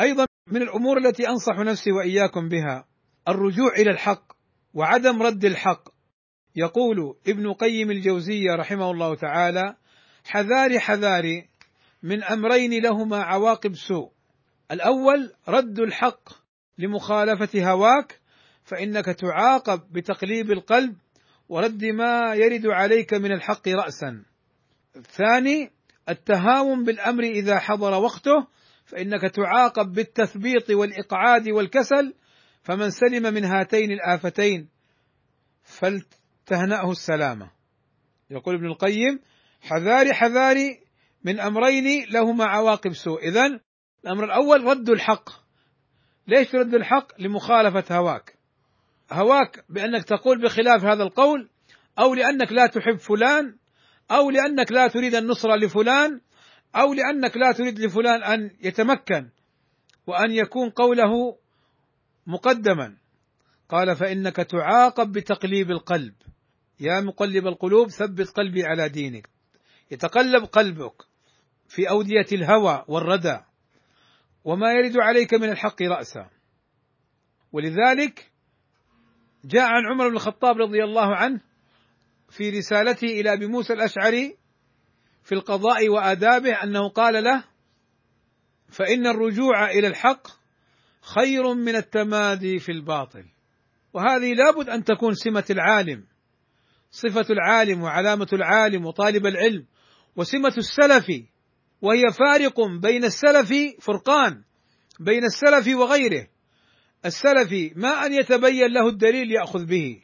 أيضا من الأمور التي أنصح نفسي وإياكم بها الرجوع إلى الحق وعدم رد الحق. يقول ابن قيم الجوزية رحمه الله تعالى حذاري حذاري من أمرين لهما عواقب سوء. الأول رد الحق لمخالفة هواك فإنك تعاقب بتقليب القلب ورد ما يرد عليك من الحق راسا. الثاني التهاون بالأمر إذا حضر وقته فإنك تعاقب بالتثبيط والإقعاد والكسل فمن سلم من هاتين الآفتين فلتهنأه السلامة. يقول ابن القيم حذاري حذاري من أمرين لهما عواقب سوء. إذا الأمر الأول رد الحق. ليش رد الحق؟ لمخالفة هواك. هواك بأنك تقول بخلاف هذا القول أو لأنك لا تحب فلان أو لأنك لا تريد النصرة لفلان أو لأنك لا تريد لفلان أن يتمكن وأن يكون قوله مقدما. قال فإنك تعاقب بتقليب القلب. يا مقلب القلوب ثبت قلبي على دينك. يتقلب قلبك في أودية الهوى والردى وما يرد عليك من الحق رأسا. ولذلك جاء عن عمر بن الخطاب رضي الله عنه في رسالته إلى أبي موسى الأشعري في القضاء وآدابه أنه قال له فإن الرجوع إلى الحق خير من التمادي في الباطل. وهذه لابد أن تكون سمة العالم صفة العالم وعلامة العالم وطالب العلم وسمة السلف وهي فارق بين السلف فرقان بين السلف وغيره. السلفي ما أن يتبين له الدليل يأخذ به.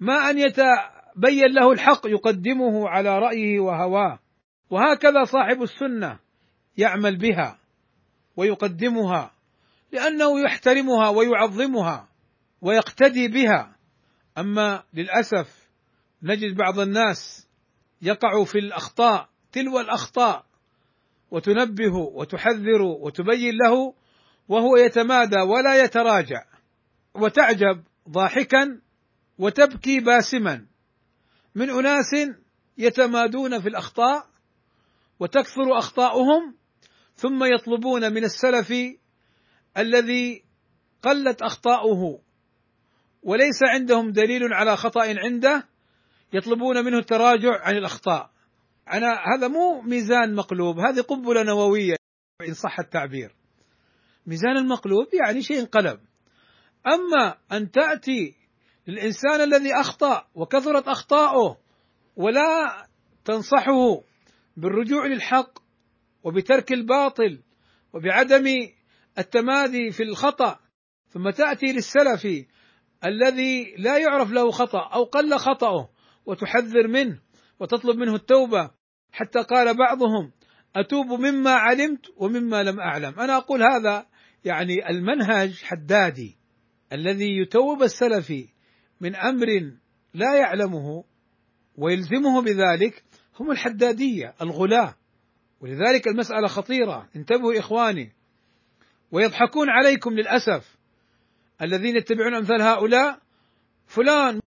ما أن يتبين له الحق يقدمه على رأيه وهواه. وهكذا صاحب السنة يعمل بها ويقدمها لأنه يحترمها ويعظمها ويقتدي بها. أما للأسف نجد بعض الناس يقع في الأخطاء تلو الأخطاء وتنبه وتحذر وتبين له وهو يتمادى ولا يتراجع وتعجب ضاحكا وتبكي باسما. من أناس يتمادون في الأخطاء وتكثر أخطاؤهم ثم يطلبون من السلف الذي قلت أخطاؤه وليس عندهم دليل على خطأ عنده يطلبون منه التراجع عن الأخطاء. أنا هذا مو ميزان مقلوب هذه قنبلة نووية إن صح التعبير. ميزان المقلوب يعني شيء انقلب أما أن تأتي للإنسان الذي أخطأ وكثرت أخطاؤه ولا تنصحه بالرجوع للحق وبترك الباطل وبعدم التمادي في الخطأ ثم تأتي للسلف الذي لا يعرف له خطأ أو قل خطأه وتحذر منه وتطلب منه التوبة. حتى قال بعضهم أتوب مما علمت ومما لم أعلم. أنا أقول هذا يعني المنهج حدادي الذي يتوب السلفي من أمر لا يعلمه ويلزمه بذلك هم الحدادية الغلاة. ولذلك المسألة خطيرة. انتبهوا إخواني. ويضحكون عليكم للأسف الذين يتبعون أمثال هؤلاء. فلان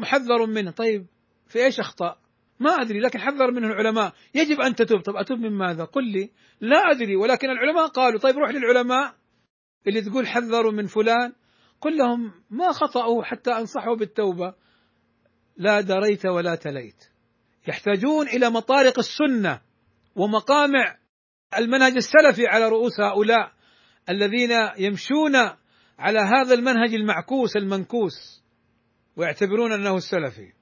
محذر منه. طيب في إيش أخطأ؟ ما أدري لكن حذر منه العلماء. يجب أن تتوب. طب أتوب من ماذا؟ قل لي لا أدري. ولكن العلماء قالوا طيب روح للعلماء. اللي تقول حذروا من فلان قل لهم ما خطأوا حتى أنصحوا بالتوبة. لا دريت ولا تليت. يحتاجون إلى مطارق السنة ومقامع المنهج السلفي على رؤوس هؤلاء الذين يمشون على هذا المنهج المعكوس المنكوس ويعتبرون أنه السلفي.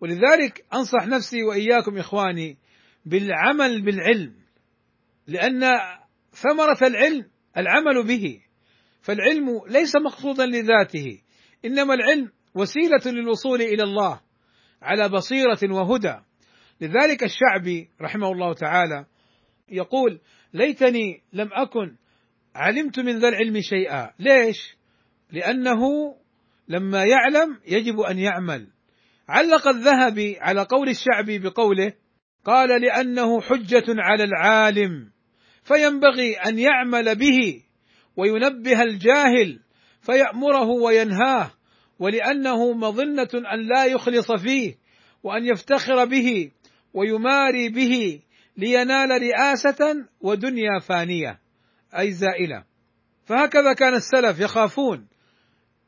ولذلك أنصح نفسي وإياكم إخواني بالعمل بالعلم لأن ثمرة العلم العمل به. فالعلم ليس مقصودا لذاته إنما العلم وسيلة للوصول إلى الله على بصيرة وهدى. لذلك الشعبي رحمه الله تعالى يقول ليتني لم أكن علمت من ذا العلم شيئا. ليش؟ لأنه لما يعلم يجب أن يعمل. علق الذهبي على قول الشعبي بقوله قال لأنه حجة على العالم فينبغي أن يعمل به وينبه الجاهل فيأمره وينهاه ولأنه مظنة أن لا يخلص فيه وأن يفتخر به ويماري به لينال رئاسة ودنيا فانية. أي زائلة. فهكذا كان السلف يخافون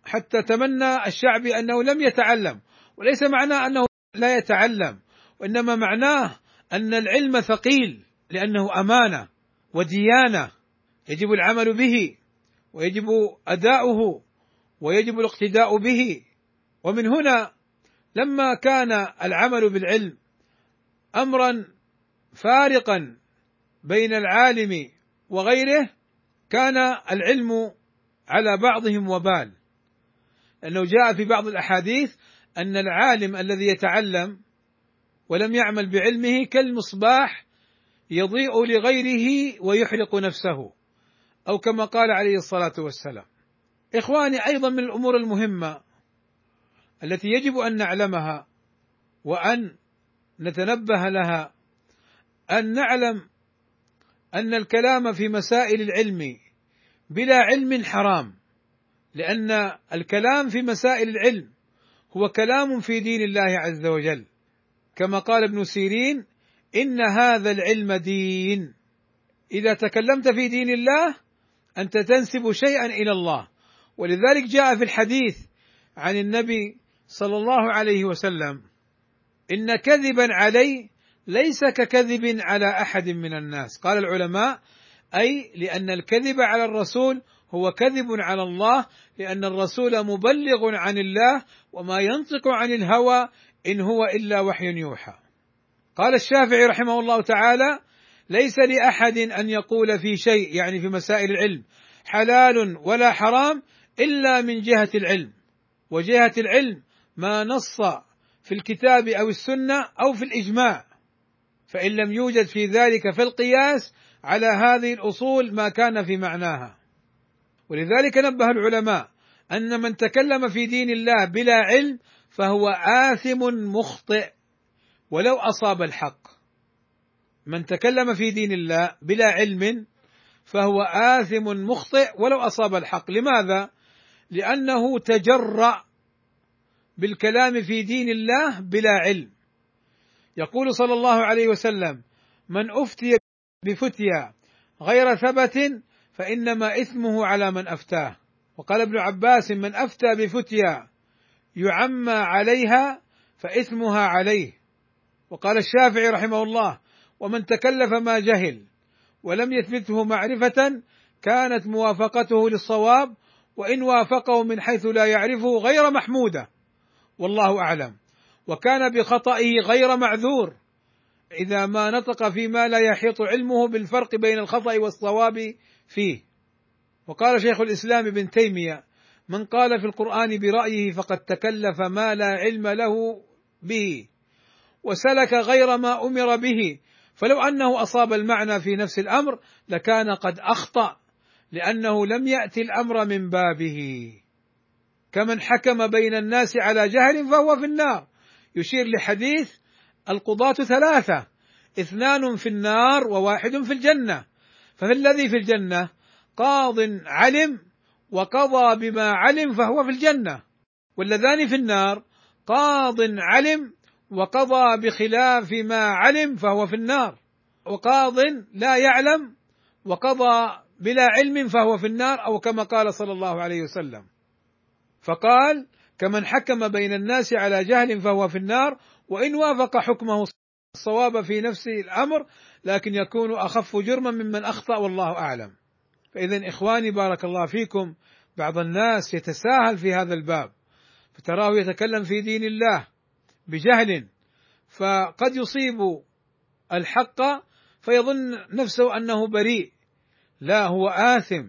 حتى تمنى الشعبي أنه لم يتعلم وليس معناه أنه لا يتعلم وإنما معناه أن العلم ثقيل لأنه أمانة وديانة. يجب العمل به ويجب أداؤه ويجب الاقتداء به. ومن هنا لما كان العمل بالعلم امرا فارقا بين العالم وغيره كان العلم على بعضهم وبال. لأنه جاء في بعض الأحاديث أن العالم الذي يتعلم ولم يعمل بعلمه كالمصباح يضيء لغيره ويحرق نفسه. أو كما قال عليه الصلاة والسلام. إخواني أيضا من الأمور المهمة التي يجب أن نعلمها وأن نتنبه لها أن نعلم أن الكلام في مسائل العلم بلا علم حرام لأن الكلام في مسائل العلم هو كلام في دين الله عز وجل. كما قال ابن سيرين إن هذا العلم دين. إذا تكلمت في دين الله أنت تنسب شيئا إلى الله ولذلك جاء في الحديث عن النبي صلى الله عليه وسلم إن كذبا علي ليس ككذب على أحد من الناس قال العلماء أي لأن الكذب على الرسول هو كذب على الله لأن الرسول مبلغ عن الله وما ينطق عن الهوى إن هو إلا وحي يوحى. قال الشافعي رحمه الله تعالى: ليس لأحد أن يقول في شيء يعني في مسائل العلم حلال ولا حرام إلا من جهة العلم، وجهة العلم ما نص في الكتاب أو السنة أو في الإجماع، فإن لم يوجد في ذلك فالقياس على هذه الأصول ما كان في معناها. ولذلك نبه العلماء أن من تكلم في دين الله بلا علم فهو آثم مخطئ ولو أصاب الحق. من تكلم في دين الله بلا علم فهو آثم مخطئ ولو أصاب الحق. لماذا؟ لأنه تجرأ بالكلام في دين الله بلا علم. يقول صلى الله عليه وسلم من أفتي بفتيا غير ثبت فإنما إثمه على من أفتاه. وقال ابن عباس من أفتى بفتيا يعمى عليها فإثمها عليه. وقال الشافعي رحمه الله ومن تكلف ما جهل ولم يثبته معرفة كانت موافقته للصواب وإن وافقه من حيث لا يعرفه غير محمودة والله أعلم. وكان بخطئه غير معذور إذا ما نطق فيما لا يحيط علمه بالفرق بين الخطأ والصواب فيه. وقال شيخ الإسلام ابن تيمية من قال في القرآن برأيه فقد تكلف ما لا علم له به وسلك غير ما أمر به فلو أنه أصاب المعنى في نفس الأمر لكان قد أخطأ لأنه لم يأتي الأمر من بابه. كمن حكم بين الناس على جهل فهو في النار. يشير لحديث القضاة ثلاثة اثنان في النار وواحد في الجنة. ففي الذي في الجنة قاض علم وقضى بما علم فهو في الجنة واللذان في النار قاض علم وقضى بخلاف ما علم فهو في النار وقاض لا يعلم وقضى بلا علم فهو في النار أو كما قال صلى الله عليه وسلم فقال كمن حكم بين الناس على جهل فهو في النار وإن وافق حكمه الصواب في نفس الأمر لكن يكون أخف جرما ممن أخطأ والله أعلم. فاذا إخواني بارك الله فيكم بعض الناس يتساهل في هذا الباب فتراه يتكلم في دين الله بجهل فقد يصيب الحق فيظن نفسه أنه بريء. لا هو آثم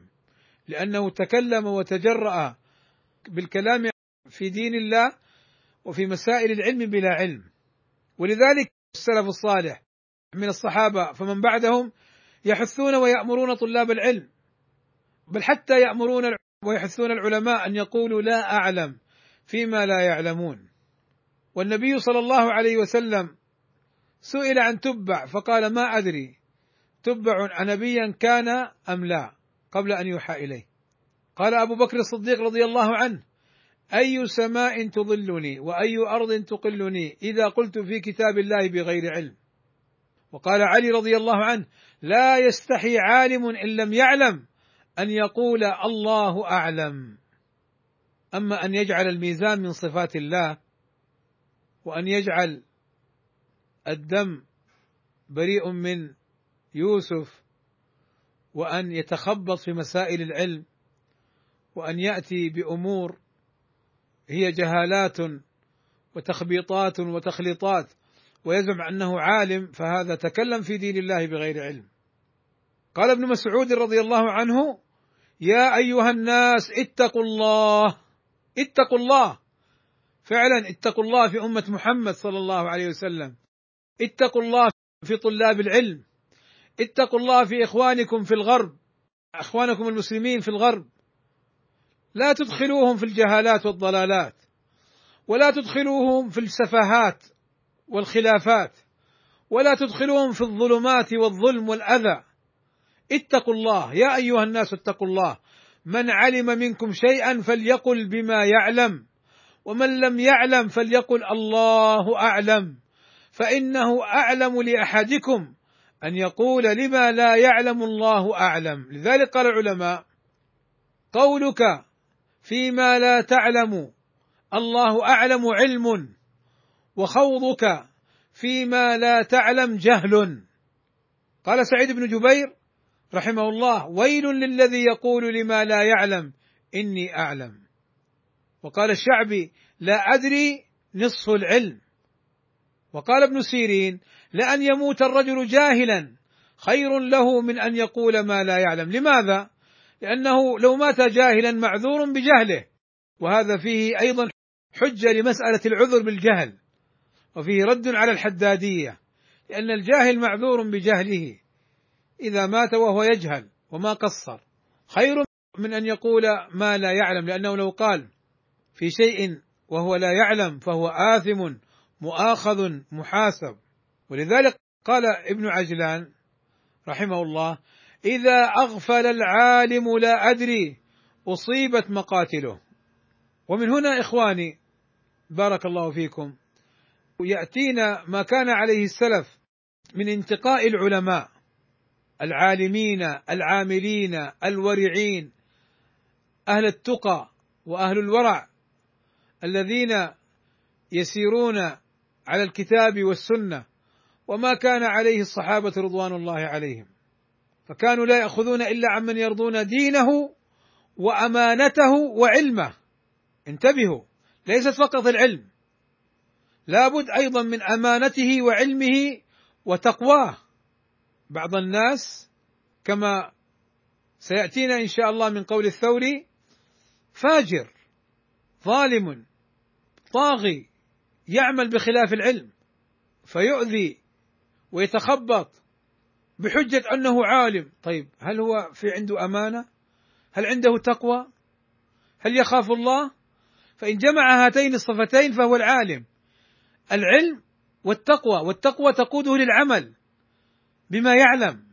لأنه تكلم وتجرأ بالكلام في دين الله وفي مسائل العلم بلا علم. ولذلك السلف الصالح من الصحابة فمن بعدهم يحثون ويأمرون طلاب العلم. بل حتى يأمرون ويحثون العلماء أن يقولوا لا أعلم فيما لا يعلمون. والنبي صلى الله عليه وسلم سئل عن تبع فقال ما أدري تبع نبيا كان أم لا؟ قبل أن يوحى إليه. قال أبو بكر الصديق رضي الله عنه أي سماء تظلني وأي أرض تقلني إذا قلت في كتاب الله بغير علم؟ وقال علي رضي الله عنه لا يستحي عالم إن لم يعلم أن يقول الله أعلم. أما أن يجعل الميزان من صفات الله وأن يجعل الدم بريء من يوسف وأن يتخبط في مسائل العلم وأن يأتي بأمور هي جهالات وتخبيطات وتخليطات ويزعم أنه عالم فهذا تكلم في دين الله بغير علم. قال ابن مسعود رضي الله عنه: يا أيها الناس اتقوا الله اتقوا الله فعلا اتقوا الله في أمة محمد صلى الله عليه وسلم. اتقوا الله في طلاب العلم. اتقوا الله في إخوانكم في الغرب. إخوانكم المسلمين في الغرب. لا تدخلوهم في الجهالات والضلالات. ولا تدخلوهم في السفاهات والخلافات. ولا تدخلوهم في الظلمات والظلم والأذى. اتقوا الله. يا أيها الناس اتقوا الله. من علم منكم شيئا فليقل بما يعلم. ومن لم يعلم فليقل الله أعلم. فإنه أعلم لأحدكم أن يقول لما لا يعلم الله أعلم. لذلك قال العلماء قولك فيما لا تعلم الله أعلم علم وخوضك فيما لا تعلم جهل. قال سعيد بن جبير رحمه الله ويل للذي يقول لما لا يعلم إني أعلم. وقال الشعبي لا أدري نصف العلم. وقال ابن سيرين لأن يموت الرجل جاهلا خير له من أن يقول ما لا يعلم. لماذا؟ لأنه لو مات جاهلا معذور بجهله. وهذا فيه أيضا حجة لمسألة العذر بالجهل. وفيه رد على الحدادية لأن الجاهل معذور بجهله. إذا مات وهو يجهل وما قصر خير من أن يقول ما لا يعلم لأنه لو قال في شيء وهو لا يعلم فهو آثم مؤاخذ محاسب. ولذلك قال ابن عجلان رحمه الله إذا أغفل العالم لا أدري أصيبت مقاتله. ومن هنا إخواني بارك الله فيكم يأتينا ما كان عليه السلف من انتقاء العلماء العالمين العاملين الورعين أهل التقى وأهل الورع. الذين يسيرون على الكتاب والسنة وما كان عليه الصحابة رضوان الله عليهم. فكانوا لا يأخذون إلا عمن يرضون دينه وأمانته وعلمه. انتبهوا ليست فقط العلم. لابد أيضا من أمانته وعلمه وتقواه. بعض الناس كما سيأتينا إن شاء الله من قول الثوري فاجر ظالم. طاغي يعمل بخلاف العلم فيؤذي ويتخبط بحجة أنه عالم. طيب هل هو في عنده أمانة؟ هل عنده تقوى؟ هل يخاف الله؟ فإن جمع هاتين الصفتين فهو العالم. العلم والتقوى والتقوى تقوده للعمل بما يعلم.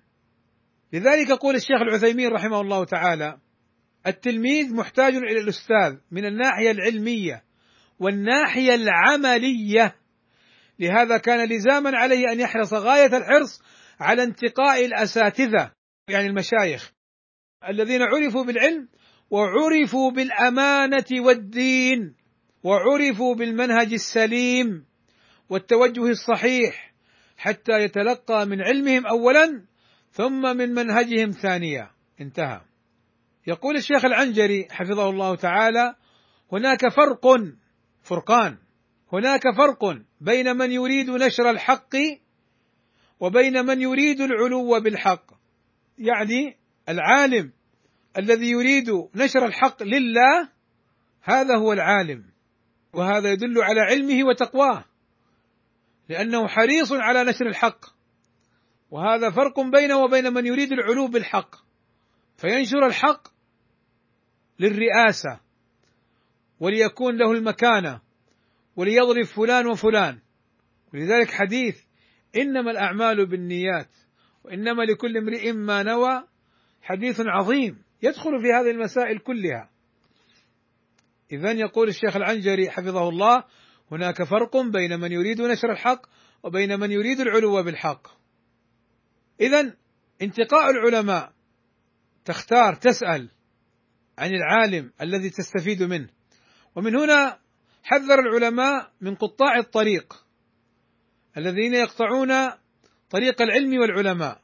لذلك يقول الشيخ العثيمين رحمه الله تعالى التلميذ محتاج إلى الأستاذ من الناحية العلمية والناحية العملية. لهذا كان لزاما عليه أن يحرص غاية الحرص على انتقاء الأساتذة يعني المشايخ الذين عرفوا بالعلم وعرفوا بالأمانة والدين وعرفوا بالمنهج السليم والتوجه الصحيح حتى يتلقى من علمهم اولا ثم من منهجهم ثانيا. انتهى. يقول الشيخ العنجري حفظه الله تعالى هناك فرق فرقان. هناك فرق بين من يريد نشر الحق وبين من يريد العلو بالحق. يعني العالم الذي يريد نشر الحق لله هذا هو العالم وهذا يدل على علمه وتقواه لأنه حريص على نشر الحق وهذا فرق بينه وبين من يريد العلو بالحق فينشر الحق للرئاسة. وليكون له المكانة وليضرب فلان وفلان. ولذلك حديث إنما الأعمال بالنيات وإنما لكل امرئ ما نوى. حديث عظيم يدخل في هذه المسائل كلها. إذا يقول الشيخ العنجري حفظه الله هناك فرق بين من يريد نشر الحق وبين من يريد العلو بالحق. إذا انتقاء العلماء تختار تسأل عن العالم الذي تستفيد منه. ومن هنا حذر العلماء من قطاع الطريق الذين يقطعون طريق العلم والعلماء.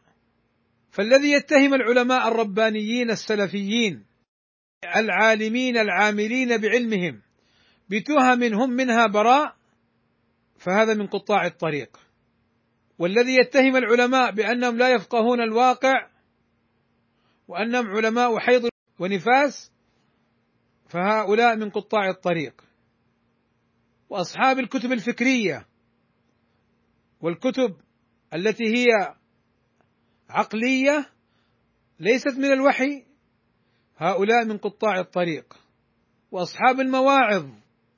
فالذي يتهم العلماء الربانيين السلفيين العالمين العاملين بعلمهم بتهم هم منها براء فهذا من قطاع الطريق. والذي يتهم العلماء بأنهم لا يفقهون الواقع وأنهم علماء حيض ونفاس فهؤلاء من قطاع الطريق. وأصحاب الكتب الفكرية والكتب التي هي عقلية ليست من الوحي هؤلاء من قطاع الطريق. وأصحاب المواعظ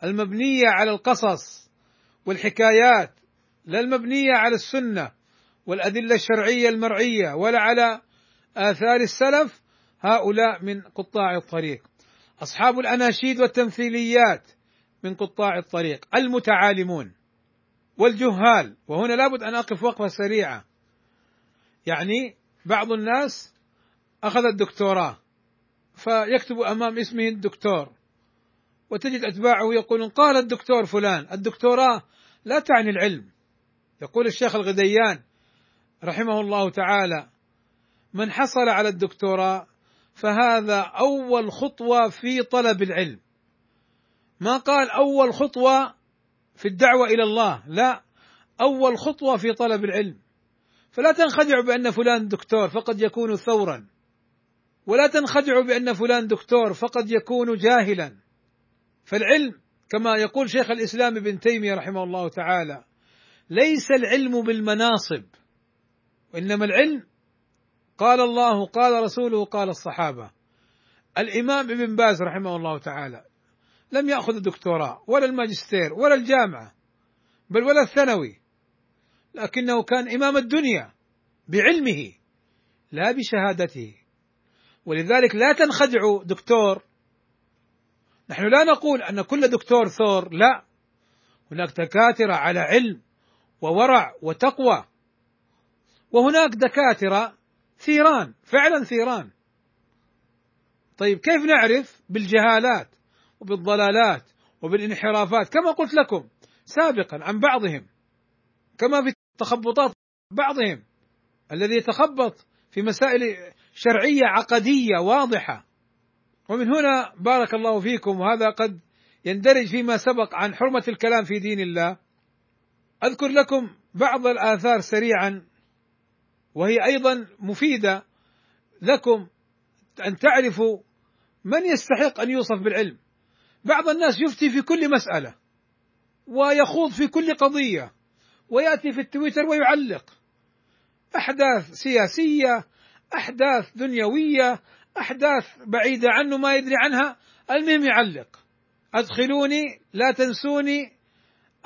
المبنية على القصص والحكايات لا المبنية على السنة والأدلة الشرعية المرعية ولا على آثار السلف هؤلاء من قطاع الطريق. أصحاب الأناشيد والتمثيليات من قطاع الطريق. المتعالمون والجهال. وهنا لابد أن أقف وقفة سريعة. يعني بعض الناس أخذ الدكتوراه فيكتب أمام اسمه الدكتور وتجد أتباعه يقولون قال الدكتور فلان الدكتوراه لا تعني العلم. يقول الشيخ الغديان رحمه الله تعالى من حصل على الدكتوراه فهذا أول خطوة في طلب العلم. ما قال أول خطوة في الدعوة إلى الله لا أول خطوة في طلب العلم. فلا تنخدعوا بأن فلان دكتور فقد يكون ثورا. ولا تنخدعوا بأن فلان دكتور فقد يكون جاهلا. فالعلم كما يقول شيخ الإسلام ابن تيمية رحمه الله تعالى ليس العلم بالمناصب وإنما العلم قال الله قال رسوله قال الصحابة. الإمام ابن باز رحمه الله تعالى لم يأخذ الدكتوراه ولا الماجستير ولا الجامعة بل ولا الثانوي. لكنه كان إمام الدنيا بعلمه لا بشهادته. ولذلك لا تنخدعوا دكتور. نحن لا نقول أن كل دكتور ثور لا. هناك دكاترة على علم وورع وتقوى. وهناك دكاترة ثيران فعلا ثيران. طيب كيف نعرف بالجهالات وبالضلالات وبالانحرافات؟ كما قلت لكم سابقا عن بعضهم كما في تخبطات بعضهم الذي يتخبط في مسائل شرعية عقدية واضحة. ومن هنا بارك الله فيكم وهذا قد يندرج فيما سبق عن حرمة الكلام في دين الله. أذكر لكم بعض الآثار سريعا وهي أيضا مفيدة لكم أن تعرفوا من يستحق أن يوصف بالعلم. بعض الناس يفتي في كل مسألة ويخوض في كل قضية ويأتي في التويتر ويعلق. أحداث سياسية أحداث دنيوية أحداث بعيدة عنه ما يدري عنها المهم يعلق. أدخلوني لا تنسوني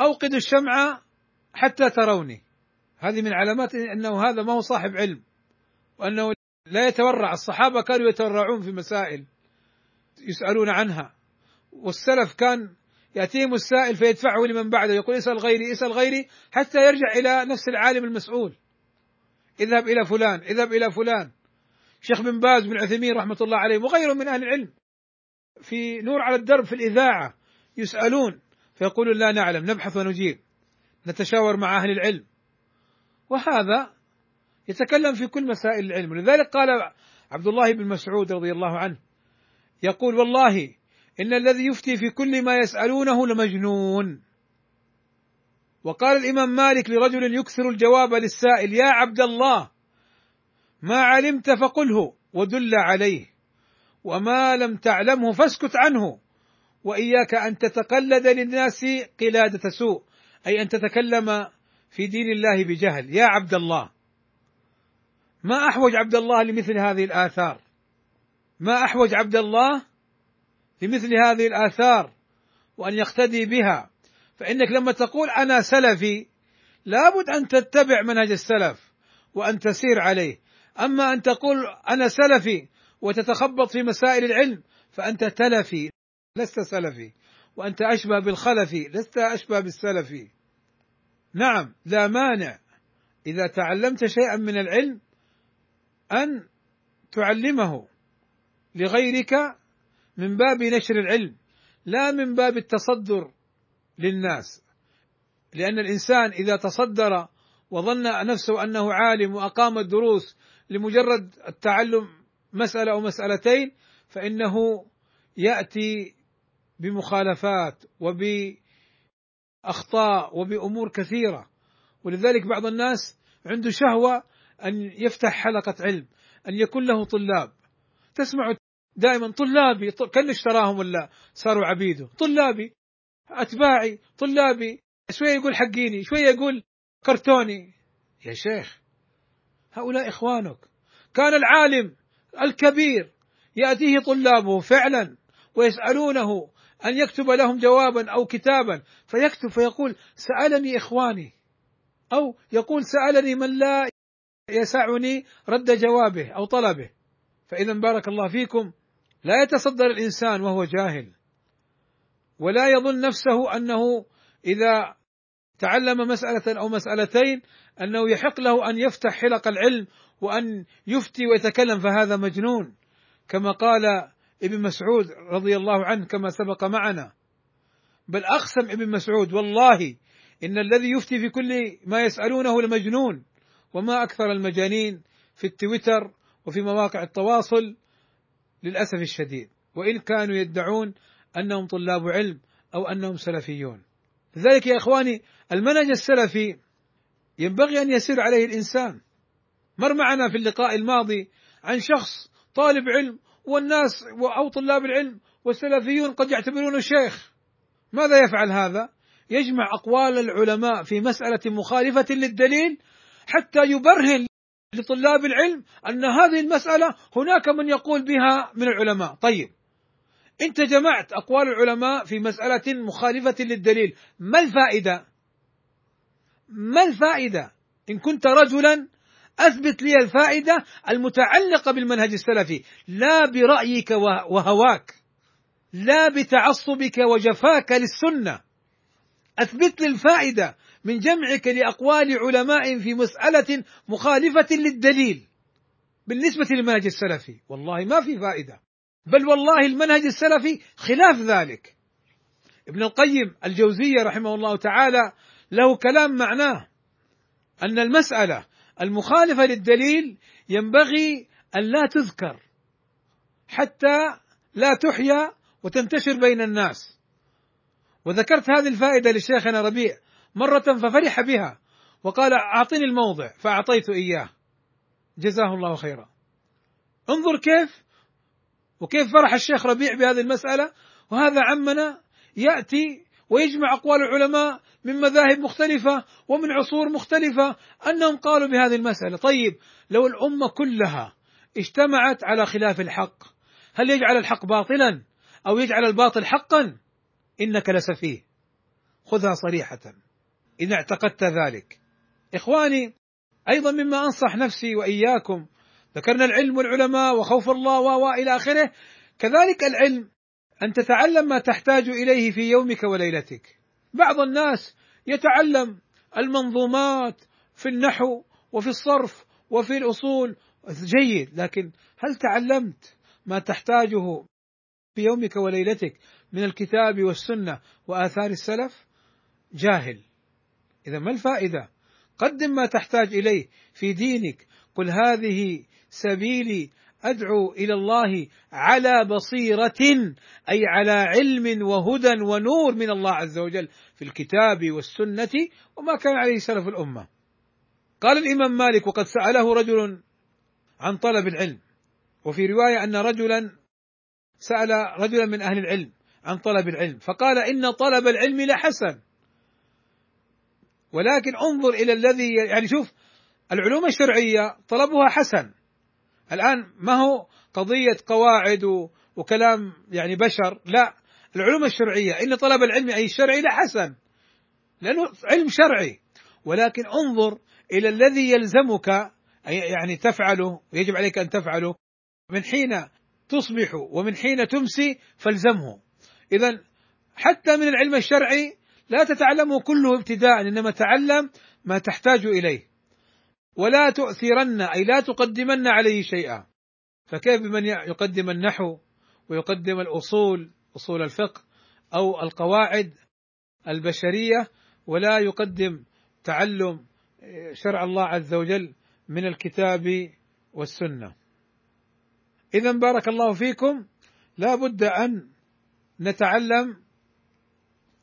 أوقدوا الشمعة حتى تروني. هذه من علامات أنه هذا ما هو صاحب علم وأنه لا يتورع. الصحابة كانوا يتورعون في مسائل يسألون عنها والسلف كان يأتيهم السائل فيدفعه لمن بعده يقول اسأل غيري اسأل غيري حتى يرجع إلى نفس العالم المسؤول. اذهب إلى فلان اذهب إلى فلان. شيخ بن باز بن عثيمين رحمة الله عليه وغيره من أهل العلم في نور على الدرب في الإذاعة يسألون فيقولون لا نعلم نبحث ونجيب نتشاور مع أهل العلم. وهذا يتكلم في كل مسائل العلم. ولذلك قال عبد الله بن مسعود رضي الله عنه يقول والله إن الذي يفتي في كل ما يسألونه لمجنون. وقال الإمام مالك لرجل يكثر الجواب للسائل يا عبد الله ما علمت فقله ودل عليه وما لم تعلمه فاسكت عنه وإياك أن تتقلد للناس قلادة سوء. أي أن تتكلم في دين الله بجهل. يا عبد الله ما أحوج عبد الله لمثل هذه الآثار؟ ما أحوج عبد الله لمثل هذه الآثار وأن يقتدي بها؟ فإنك لما تقول أنا سلفي لابد أن تتبع منهج السلف وأن تسير عليه. أما أن تقول أنا سلفي وتتخبط في مسائل العلم فأنت تلفي لست سلفي. وأنت أشبه بالخلفي لست أشبه بالسلفي. نعم لا مانع. إذا تعلمت شيئا من العلم أن تعلمه لغيرك من باب نشر العلم لا من باب التصدر للناس. لأن الإنسان إذا تصدر وظن نفسه أنه عالم وأقام الدروس لمجرد التعلم مسألة أو مسألتين فإنه يأتي بمخالفات وبأخطاء وبأمور كثيرة. ولذلك بعض الناس عنده شهوة أن يفتح حلقة علم أن يكون له طلاب. تسمع دائما طلابي كان اشتراهم ولا صاروا عبيده طلابي أتباعي طلابي شوية يقول حقيني شوية يقول كرتوني. يا شيخ هؤلاء إخوانك. كان العالم الكبير يأتيه طلابه فعلا ويسألونه أن يكتب لهم جوابا أو كتابا. فيكتب فيقول سألني إخواني. أو يقول سألني من لا يسعني رد جوابه أو طلبه. فاذا بارك الله فيكم. لا يتصدر الإنسان وهو جاهل. ولا يظن نفسه أنه إذا تعلم مسألة أو مسألتين أنه يحق له أن يفتح حلق العلم وأن يفتي ويتكلم. فهذا مجنون. كما قال ابن مسعود رضي الله عنه كما سبق معنا. بل أقسم ابن مسعود والله إن الذي يفتي في كل ما يسألونه لمجنون وما أكثر المجانين في التويتر وفي مواقع التواصل للأسف الشديد. وإن كانوا يدعون أنهم طلاب علم أو أنهم سلفيون. لذلك يا إخواني المنهج السلفي ينبغي أن يسير عليه الإنسان. مر معنا في اللقاء الماضي عن شخص طالب علم والناس أو طلاب العلم والسلفيون قد يعتبرونه شيخ ماذا يفعل هذا؟ يجمع أقوال العلماء في مسألة مخالفة للدليل حتى يبرهن لطلاب العلم أن هذه المسألة هناك من يقول بها من العلماء، طيب أنت جمعت أقوال العلماء في مسألة مخالفة للدليل، ما الفائدة؟ ما الفائدة؟ إن كنت رجلا أثبت لي الفائدة المتعلقة بالمنهج السلفي، لا برأيك وهواك، لا بتعصبك وجفاك للسنة، أثبت لي الفائدة من جمعك لأقوال علماء في مسألة مخالفة للدليل بالنسبة للمنهج السلفي. والله ما في فائدة. بل والله المنهج السلفي خلاف ذلك. ابن القيم الجوزية رحمه الله تعالى له كلام معناه أن المسألة المخالفة للدليل ينبغي أن لا تذكر حتى لا تحيا وتنتشر بين الناس. وذكرت هذه الفائدة لشيخنا ربيع مرة ففرح بها وقال أعطني الموضع فأعطيت إياه. جزاه الله خيرا. انظر كيف وكيف فرح الشيخ ربيع بهذه المسألة وهذا عمنا يأتي ويجمع أقوال العلماء من مذاهب مختلفة ومن عصور مختلفة أنهم قالوا بهذه المسألة، طيب لو الأمة كلها اجتمعت على خلاف الحق، هل يجعل الحق باطلا أو يجعل الباطل حقا؟ إنك لسفيه. خذها صريحة إن اعتقدت ذلك. إخواني أيضا مما أنصح نفسي وإياكم ذكرنا العلم والعلماء وخوف الله والى آخره كذلك العلم أن تتعلم ما تحتاج إليه في يومك وليلتك بعض الناس يتعلم المنظومات في النحو وفي الصرف وفي الأصول. جيد. لكن هل تعلمت ما تحتاجه في يومك وليلتك من الكتاب والسنة وآثار السلف؟ جاهل. إذا ما الفائدة؟ قدم ما تحتاج إليه في دينك. قل هذه سبيلي أدعو إلى الله على بصيرة أي على علم وهدى ونور من الله عز وجل في الكتاب والسنة وما كان عليه سلف الأمة. قال الإمام مالك وقد سأله رجل عن طلب العلم وفي رواية أن رجلا سأل رجلا من أهل العلم عن طلب العلم فقال إن طلب العلم لحسن ولكن انظر إلى الذي يعني شوف العلوم الشرعية طلبها حسن الآن ما هو قضية قواعد وكلام يعني بشر؟ لا العلوم الشرعية إن طلب العلم أي الشرعي لا حسن لأنه علم شرعي. ولكن انظر إلى الذي يلزمك يعني تفعله ويجب عليك أن تفعله من حين تصبح ومن حين تمسي فالزمه. إذا حتى من العلم الشرعي لا تتعلمه كله ابتداء إنما تعلم ما تحتاج إليه. ولا تؤثرن أي لا تقدمن عليه شيئا. فكيف بمن يقدم النحو ويقدم الأصول أصول الفقه أو القواعد البشرية ولا يقدم تعلم شرع الله عز وجل من الكتاب والسنة. إذا بارك الله فيكم لا بد أن نتعلم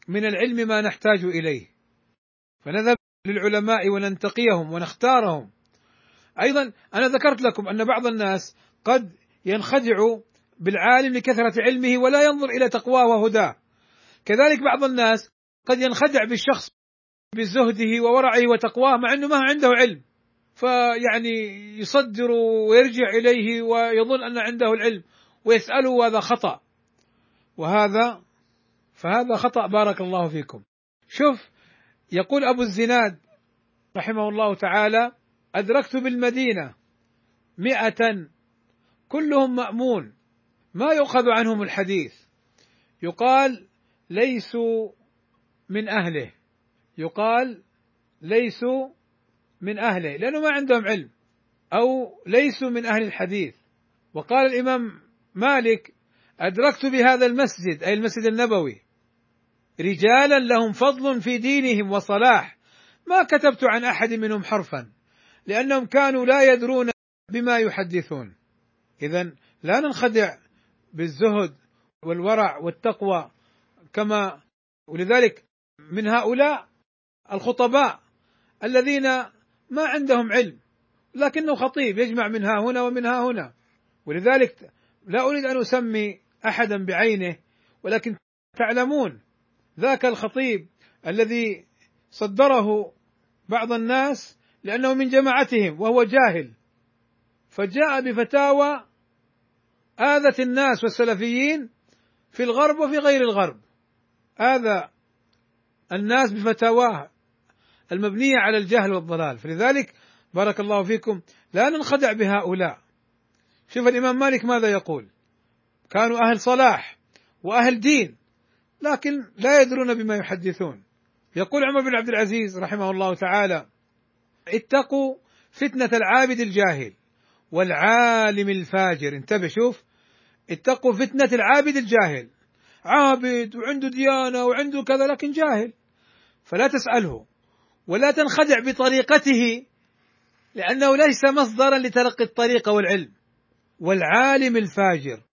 من العلم ما نحتاج إليه. فنذهب للعلماء وننتقيهم ونختارهم. أيضا أنا ذكرت لكم أن بعض الناس قد ينخدع بالعالم لكثرة علمه ولا ينظر إلى تقواه وهداه. كذلك بعض الناس قد ينخدع بالشخص بزهده وورعه وتقواه مع إنه ما عنده علم. فيعني يصدر ويرجع إليه ويظن أن عنده العلم ويسأله وهذا خطأ. وهذا فهذا خطأ. بارك الله فيكم. شوف يقول أبو الزناد رحمه الله تعالى أدركت بالمدينة مئة كلهم مأمون ما يؤخذ عنهم الحديث. يقال ليسوا من أهله. يقال ليسوا من أهله لأنه ما عندهم علم أو ليسوا من أهل الحديث. وقال الإمام مالك أدركت بهذا المسجد أي المسجد النبوي رجالا لهم فضل في دينهم وصلاح. ما كتبت عن أحد منهم حرفا لأنهم كانوا لا يدرون بما يحدثون. اذا لا ننخدع بالزهد والورع والتقوى كما ولذلك من هؤلاء الخطباء الذين ما عندهم علم لكنه خطيب يجمع من ها هنا ومن ها هنا. ولذلك لا أريد أن أسمي احدا بعينه ولكن تعلمون ذاك الخطيب الذي صدره بعض الناس لأنه من جماعتهم وهو جاهل. فجاء بفتاوى آذت الناس والسلفيين في الغرب وفي غير الغرب. آذى الناس بفتاواه المبنية على الجهل والضلال. فلذلك بارك الله فيكم لا ننخدع بهؤلاء. شوف الإمام مالك ماذا يقول؟ كانوا أهل صلاح وأهل دين. لكن لا يدرون بما يحدثون. يقول عمر بن عبد العزيز رحمه الله تعالى اتقوا فتنة العابد الجاهل والعالم الفاجر. انتبه شوف. اتقوا فتنة العابد الجاهل. عابد وعنده ديانة وعنده كذا لكن جاهل. فلا تسأله ولا تنخدع بطريقته لأنه ليس مصدرا لتلقي الطريقة والعلم. والعالم الفاجر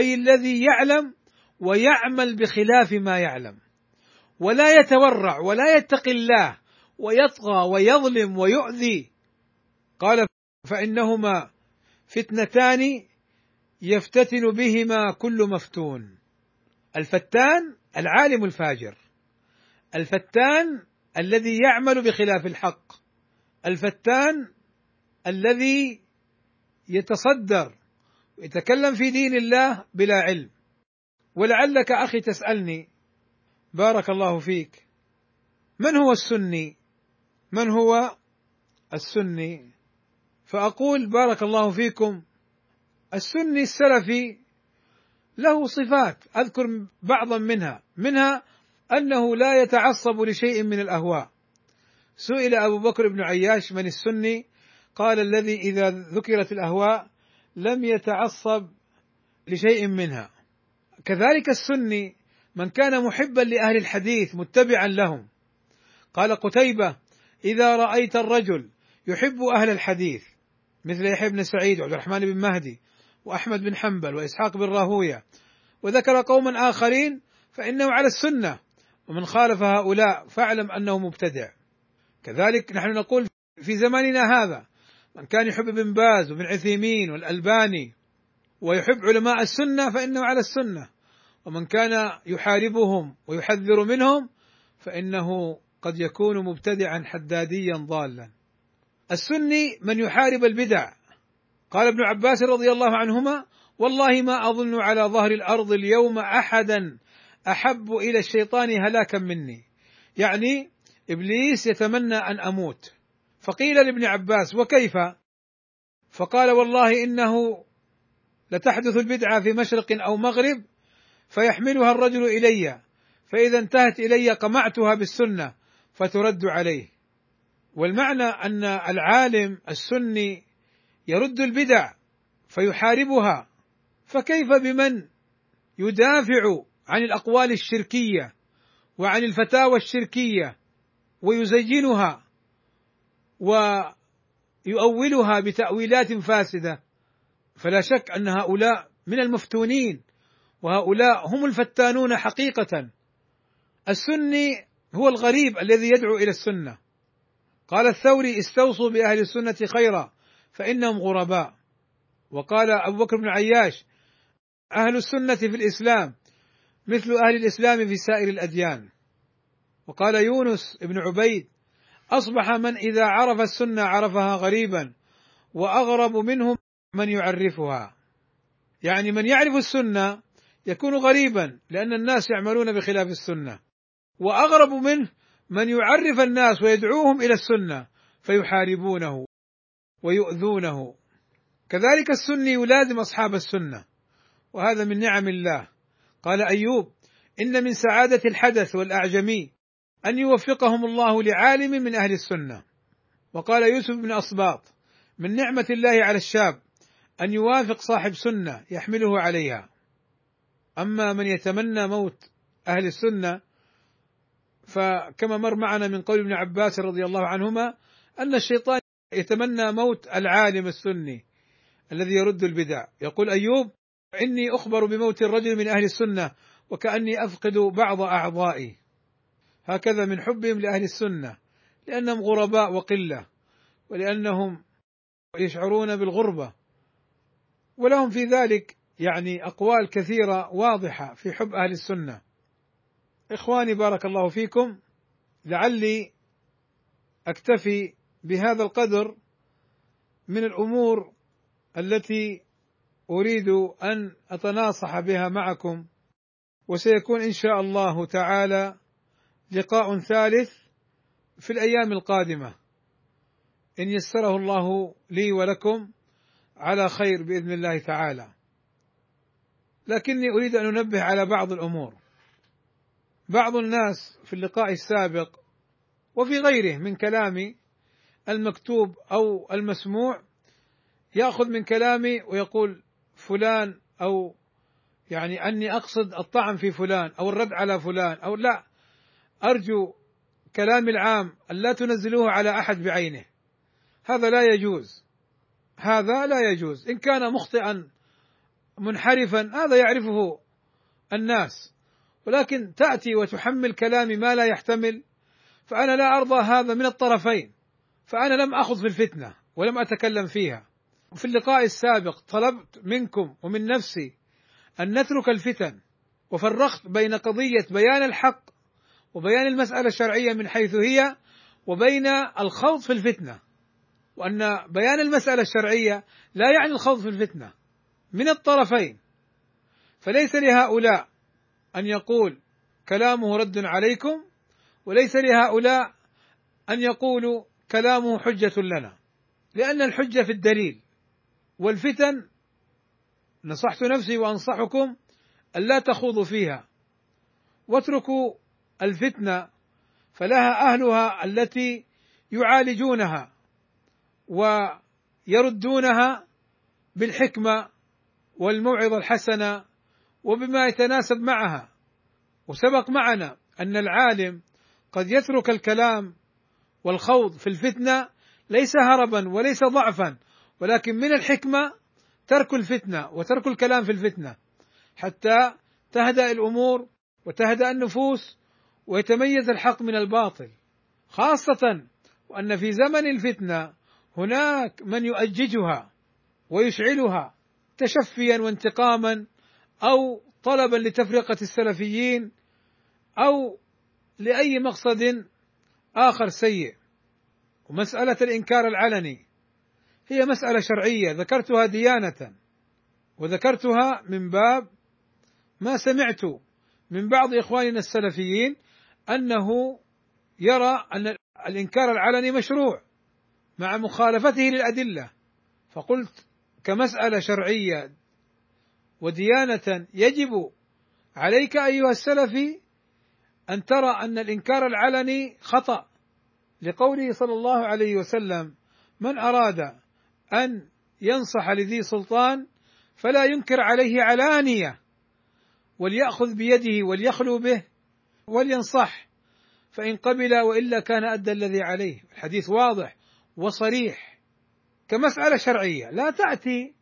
أي الذي يعلم ويعمل بخلاف ما يعلم. ولا يتورع ولا يتقي الله ويطغى ويظلم ويؤذي. قال فإنهما فتنتان يفتتن بهما كل مفتون. الفتان العالم الفاجر. الفتان الذي يعمل بخلاف الحق. الفتان الذي يتصدر ويتكلم في دين الله بلا علم. ولعلك أخي تسألني بارك الله فيك من هو السني؟ من هو السني؟ فأقول بارك الله فيكم السني السلفي له صفات أذكر بعضا منها منها أنه لا يتعصب لشيء من الأهواء. سئل أبو بكر بن عياش من السني؟ قال الذي إذا ذكرت الأهواء لم يتعصب لشيء منها. كذلك السني من كان محبا لأهل الحديث متبعا لهم. قال قتيبة إذا رأيت الرجل يحب أهل الحديث مثل يحيى بن سعيد وعبد الرحمن بن مهدي وأحمد بن حنبل وإسحاق بن راهوية وذكر قوما آخرين فإنه على السنة ومن خالف هؤلاء فاعلم أنه مبتدع. كذلك نحن نقول في زماننا هذا من كان يحب ابن باز وابن عثيمين والألباني ويحب علماء السنة فإنه على السنة. ومن كان يحاربهم ويحذر منهم فإنه قد يكون مبتدعا حداديا ضالا. السني من يحارب البدع. قال ابن عباس رضي الله عنهما والله ما أظن على ظهر الأرض اليوم احدا أحب إلى الشيطان هلاكا مني. يعني إبليس يتمنى أن أموت. فقيل لابن عباس وكيف؟ فقال والله إنه لتحدث البدعة في مشرق أو مغرب فيحملها الرجل إلي فإذا انتهت إلي قمعتها بالسنة فترد عليه. والمعنى أن العالم السني يرد البدع فيحاربها فكيف بمن يدافع عن الأقوال الشركية وعن الفتاوى الشركية ويزينها ويؤولها بتأويلات فاسدة؟ فلا شك أن هؤلاء من المفتونين وهؤلاء هم الفتانون حقيقة. السني هو الغريب الذي يدعو إلى السنة. قال الثوري استوصوا بأهل السنة خيرا فإنهم غرباء. وقال أبو بكر بن عياش أهل السنة في الإسلام مثل أهل الإسلام في سائر الأديان. وقال يونس بن عبيد أصبح من إذا عرف السنة عرفها غريبا وأغرب منهم من يعرفها. يعني من يعرف السنة يكون غريبا لأن الناس يعملون بخلاف السنة. وأغرب منه من يعرف الناس ويدعوهم إلى السنة فيحاربونه ويؤذونه. كذلك السني يلازم أصحاب السنة وهذا من نعم الله. قال أيوب إن من سعادة الحدث والأعجمي أن يوفقهم الله لعالم من أهل السنة. وقال يوسف بن أصباط من نعمة الله على الشاب أن يوافق صاحب سنة يحمله عليها. أما من يتمنى موت أهل السنة فكما مر معنا من قول ابن عباس رضي الله عنهما أن الشيطان يتمنى موت العالم السني الذي يرد البدع. يقول أيوب إني أخبر بموت الرجل من أهل السنة وكأني أفقد بعض أعضائي. هكذا من حبهم لأهل السنة لأنهم غرباء وقلة ولأنهم يشعرون بالغربة. ولهم في ذلك يعني أقوال كثيرة واضحة في حب أهل السنة. إخواني بارك الله فيكم لعلي أكتفي بهذا القدر من الأمور التي أريد أن أتناصح بها معكم. وسيكون إن شاء الله تعالى لقاء ثالث في الأيام القادمة. إن يسره الله لي ولكم على خير بإذن الله تعالى. لكني أريد أن أنبه على بعض الأمور. بعض الناس في اللقاء السابق وفي غيره من كلام المكتوب أو المسموع يأخذ من كلامي ويقول فلان أو يعني أني أقصد الطعن في فلان أو الرد على فلان أو لا. أرجو كلامي العام أن لا تنزلوه على أحد بعينه. هذا لا يجوز. هذا لا يجوز. إن كان مخطئا منحرفا هذا يعرفه الناس. ولكن تأتي وتحمل كلامي ما لا يحتمل فأنا لا أرضى هذا من الطرفين. فأنا لم أخذ في الفتنة ولم أتكلم فيها. وفي اللقاء السابق طلبت منكم ومن نفسي أن نترك الفتن وفرقت بين قضية بيان الحق وبيان المسألة الشرعية من حيث هي وبين الخوض في الفتنة. وأن بيان المسألة الشرعية لا يعني الخوض في الفتنة من الطرفين. فليس لهؤلاء أن يقول كلامه رد عليكم وليس لهؤلاء أن يقولوا كلامه حجة لنا. لأن الحجة في الدليل والفتن نصحت نفسي وأنصحكم الا تخوضوا فيها. واتركوا الفتنة فلها أهلها التي يعالجونها. ويردونها بالحكمة والموعظة الحسنة وبما يتناسب معها. وسبق معنا أن العالم قد يترك الكلام والخوض في الفتنة ليس هربا وليس ضعفا ولكن من الحكمة ترك الفتنة وترك الكلام في الفتنة حتى تهدأ الأمور وتهدأ النفوس ويتميز الحق من الباطل خاصة وأن في زمن الفتنة هناك من يؤججها ويشعلها تشفيا وانتقاما أو طلبا لتفرقة السلفيين أو لأي مقصد آخر سيء. ومسألة الإنكار العلني هي مسألة شرعية. ذكرتها ديانة وذكرتها من باب ما سمعت من بعض إخواننا السلفيين أنه يرى أن الإنكار العلني مشروع. مع مخالفته للأدلة. فقلت كمسألة شرعية وديانة يجب عليك أيها السلفي أن ترى أن الإنكار العلني خطأ. لقوله صلى الله عليه وسلم من أراد أن ينصح لذي سلطان فلا ينكر عليه علانية وليأخذ بيده وليخلو به ولينصح فإن قبل وإلا كان أدى الذي عليه. الحديث واضح. وصريح كمسألة شرعية. لا تأتي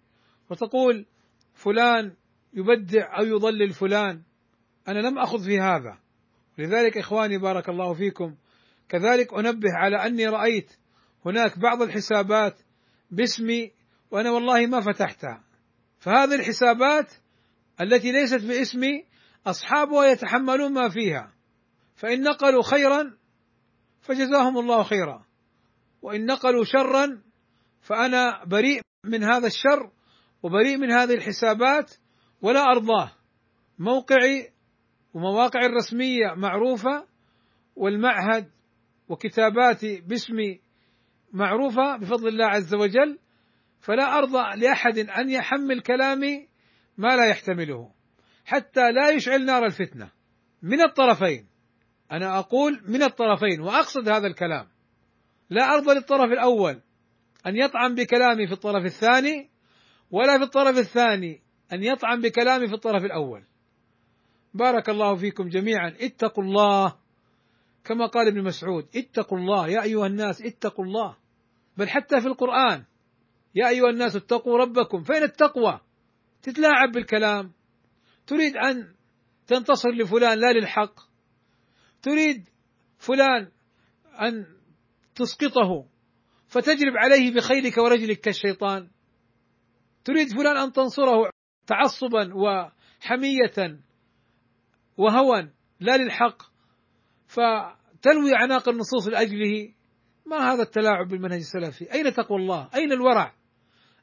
وتقول فلان يبدع أو يضلل فلان. أنا لم أخذ في هذا. لذلك إخواني بارك الله فيكم كذلك أنبه على أني رأيت هناك بعض الحسابات باسمي وأنا والله ما فتحتها. فهذه الحسابات التي ليست باسمي أصحابها يتحملون ما فيها. فإن نقلوا خيرا فجزاهم الله خيرا. وإن نقلوا شرا فأنا بريء من هذا الشر وبريء من هذه الحسابات ولا أرضاه. موقعي ومواقعي الرسمية معروفة والمعهد وكتاباتي باسمي معروفة بفضل الله عز وجل فلا أرضى لأحد أن يحمل كلامي ما لا يحتمله حتى لا يشعل نار الفتنة. من الطرفين أنا أقول من الطرفين وأقصد هذا الكلام. لا أرضى للطرف الأول أن يطعن بكلامي في الطرف الثاني ولا في الطرف الثاني أن يطعن بكلامي في الطرف الأول. بارك الله فيكم جميعا. اتقوا الله كما قال ابن مسعود اتقوا الله. يا أيها الناس اتقوا الله. بل حتى في القرآن يا أيها الناس اتقوا ربكم. فين التقوى تتلاعب بالكلام. تريد أن تنتصر لفلان لا للحق. تريد فلان أن تسقطه فتجرب عليه بخيلك ورجلك كالشيطان تريد فلان أن تنصره تعصبا وحمية وهوى لا للحق فتلوي عناق النصوص لأجله ما هذا التلاعب بالمنهج السلفي؟ أين تقوى الله؟ أين الورع؟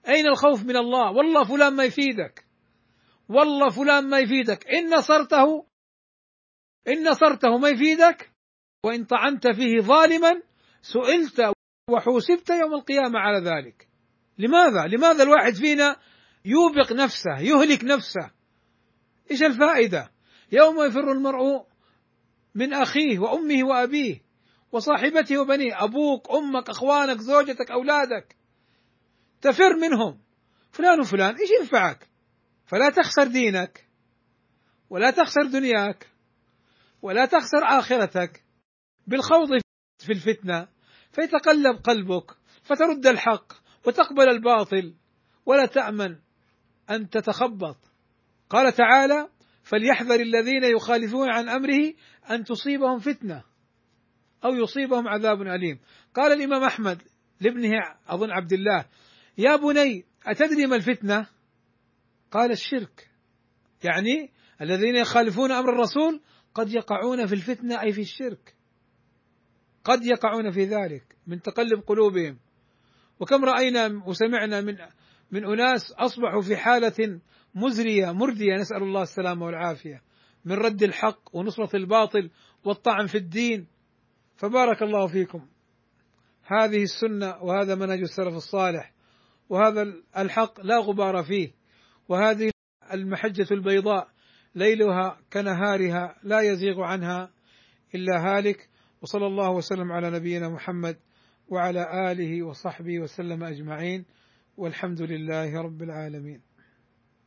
أين الخوف من الله؟ والله فلان ما يفيدك والله فلان ما يفيدك إن نصرته إن نصرته ما يفيدك وإن طعنت فيه ظالما سئلت وحوسبت يوم القيامة على ذلك. لماذا؟ لماذا الواحد فينا يوبق نفسه يهلك نفسه؟ إيش الفائدة؟ يوم يفر المرء من أخيه وأمه وأبيه وصاحبته وبنيه أبوك أمك أخوانك زوجتك أولادك. تفر منهم. فلان وفلان إيش ينفعك؟ فلا تخسر دينك ولا تخسر دنياك ولا تخسر آخرتك. بالخوض في الفتنة فيتقلب قلبك فترد الحق وتقبل الباطل ولا تأمن أن تتخبط. قال تعالى فليحذر الذين يخالفون عن أمره أن تصيبهم فتنة أو يصيبهم عذاب أليم. قال الإمام أحمد لابنه أظن عبد الله يا بني أتدري ما الفتنة؟ قال الشرك. يعني الذين يخالفون أمر الرسول قد يقعون في الفتنة أي في الشرك. قد يقعون في ذلك من تقلب قلوبهم. وكم رأينا وسمعنا من من أناس أصبحوا في حالة مزرية مردية. نسأل الله السلامة والعافية. من رد الحق ونصرة الباطل والطعن في الدين. فبارك الله فيكم. هذه السنة وهذا منهج السلف الصالح. وهذا الحق لا غبار فيه. وهذه المحجة البيضاء ليلها كنهارها لا يزيغ عنها إلا هالك. وصلى الله وسلم على نبينا محمد وعلى آله وصحبه وسلم أجمعين والحمد لله رب العالمين.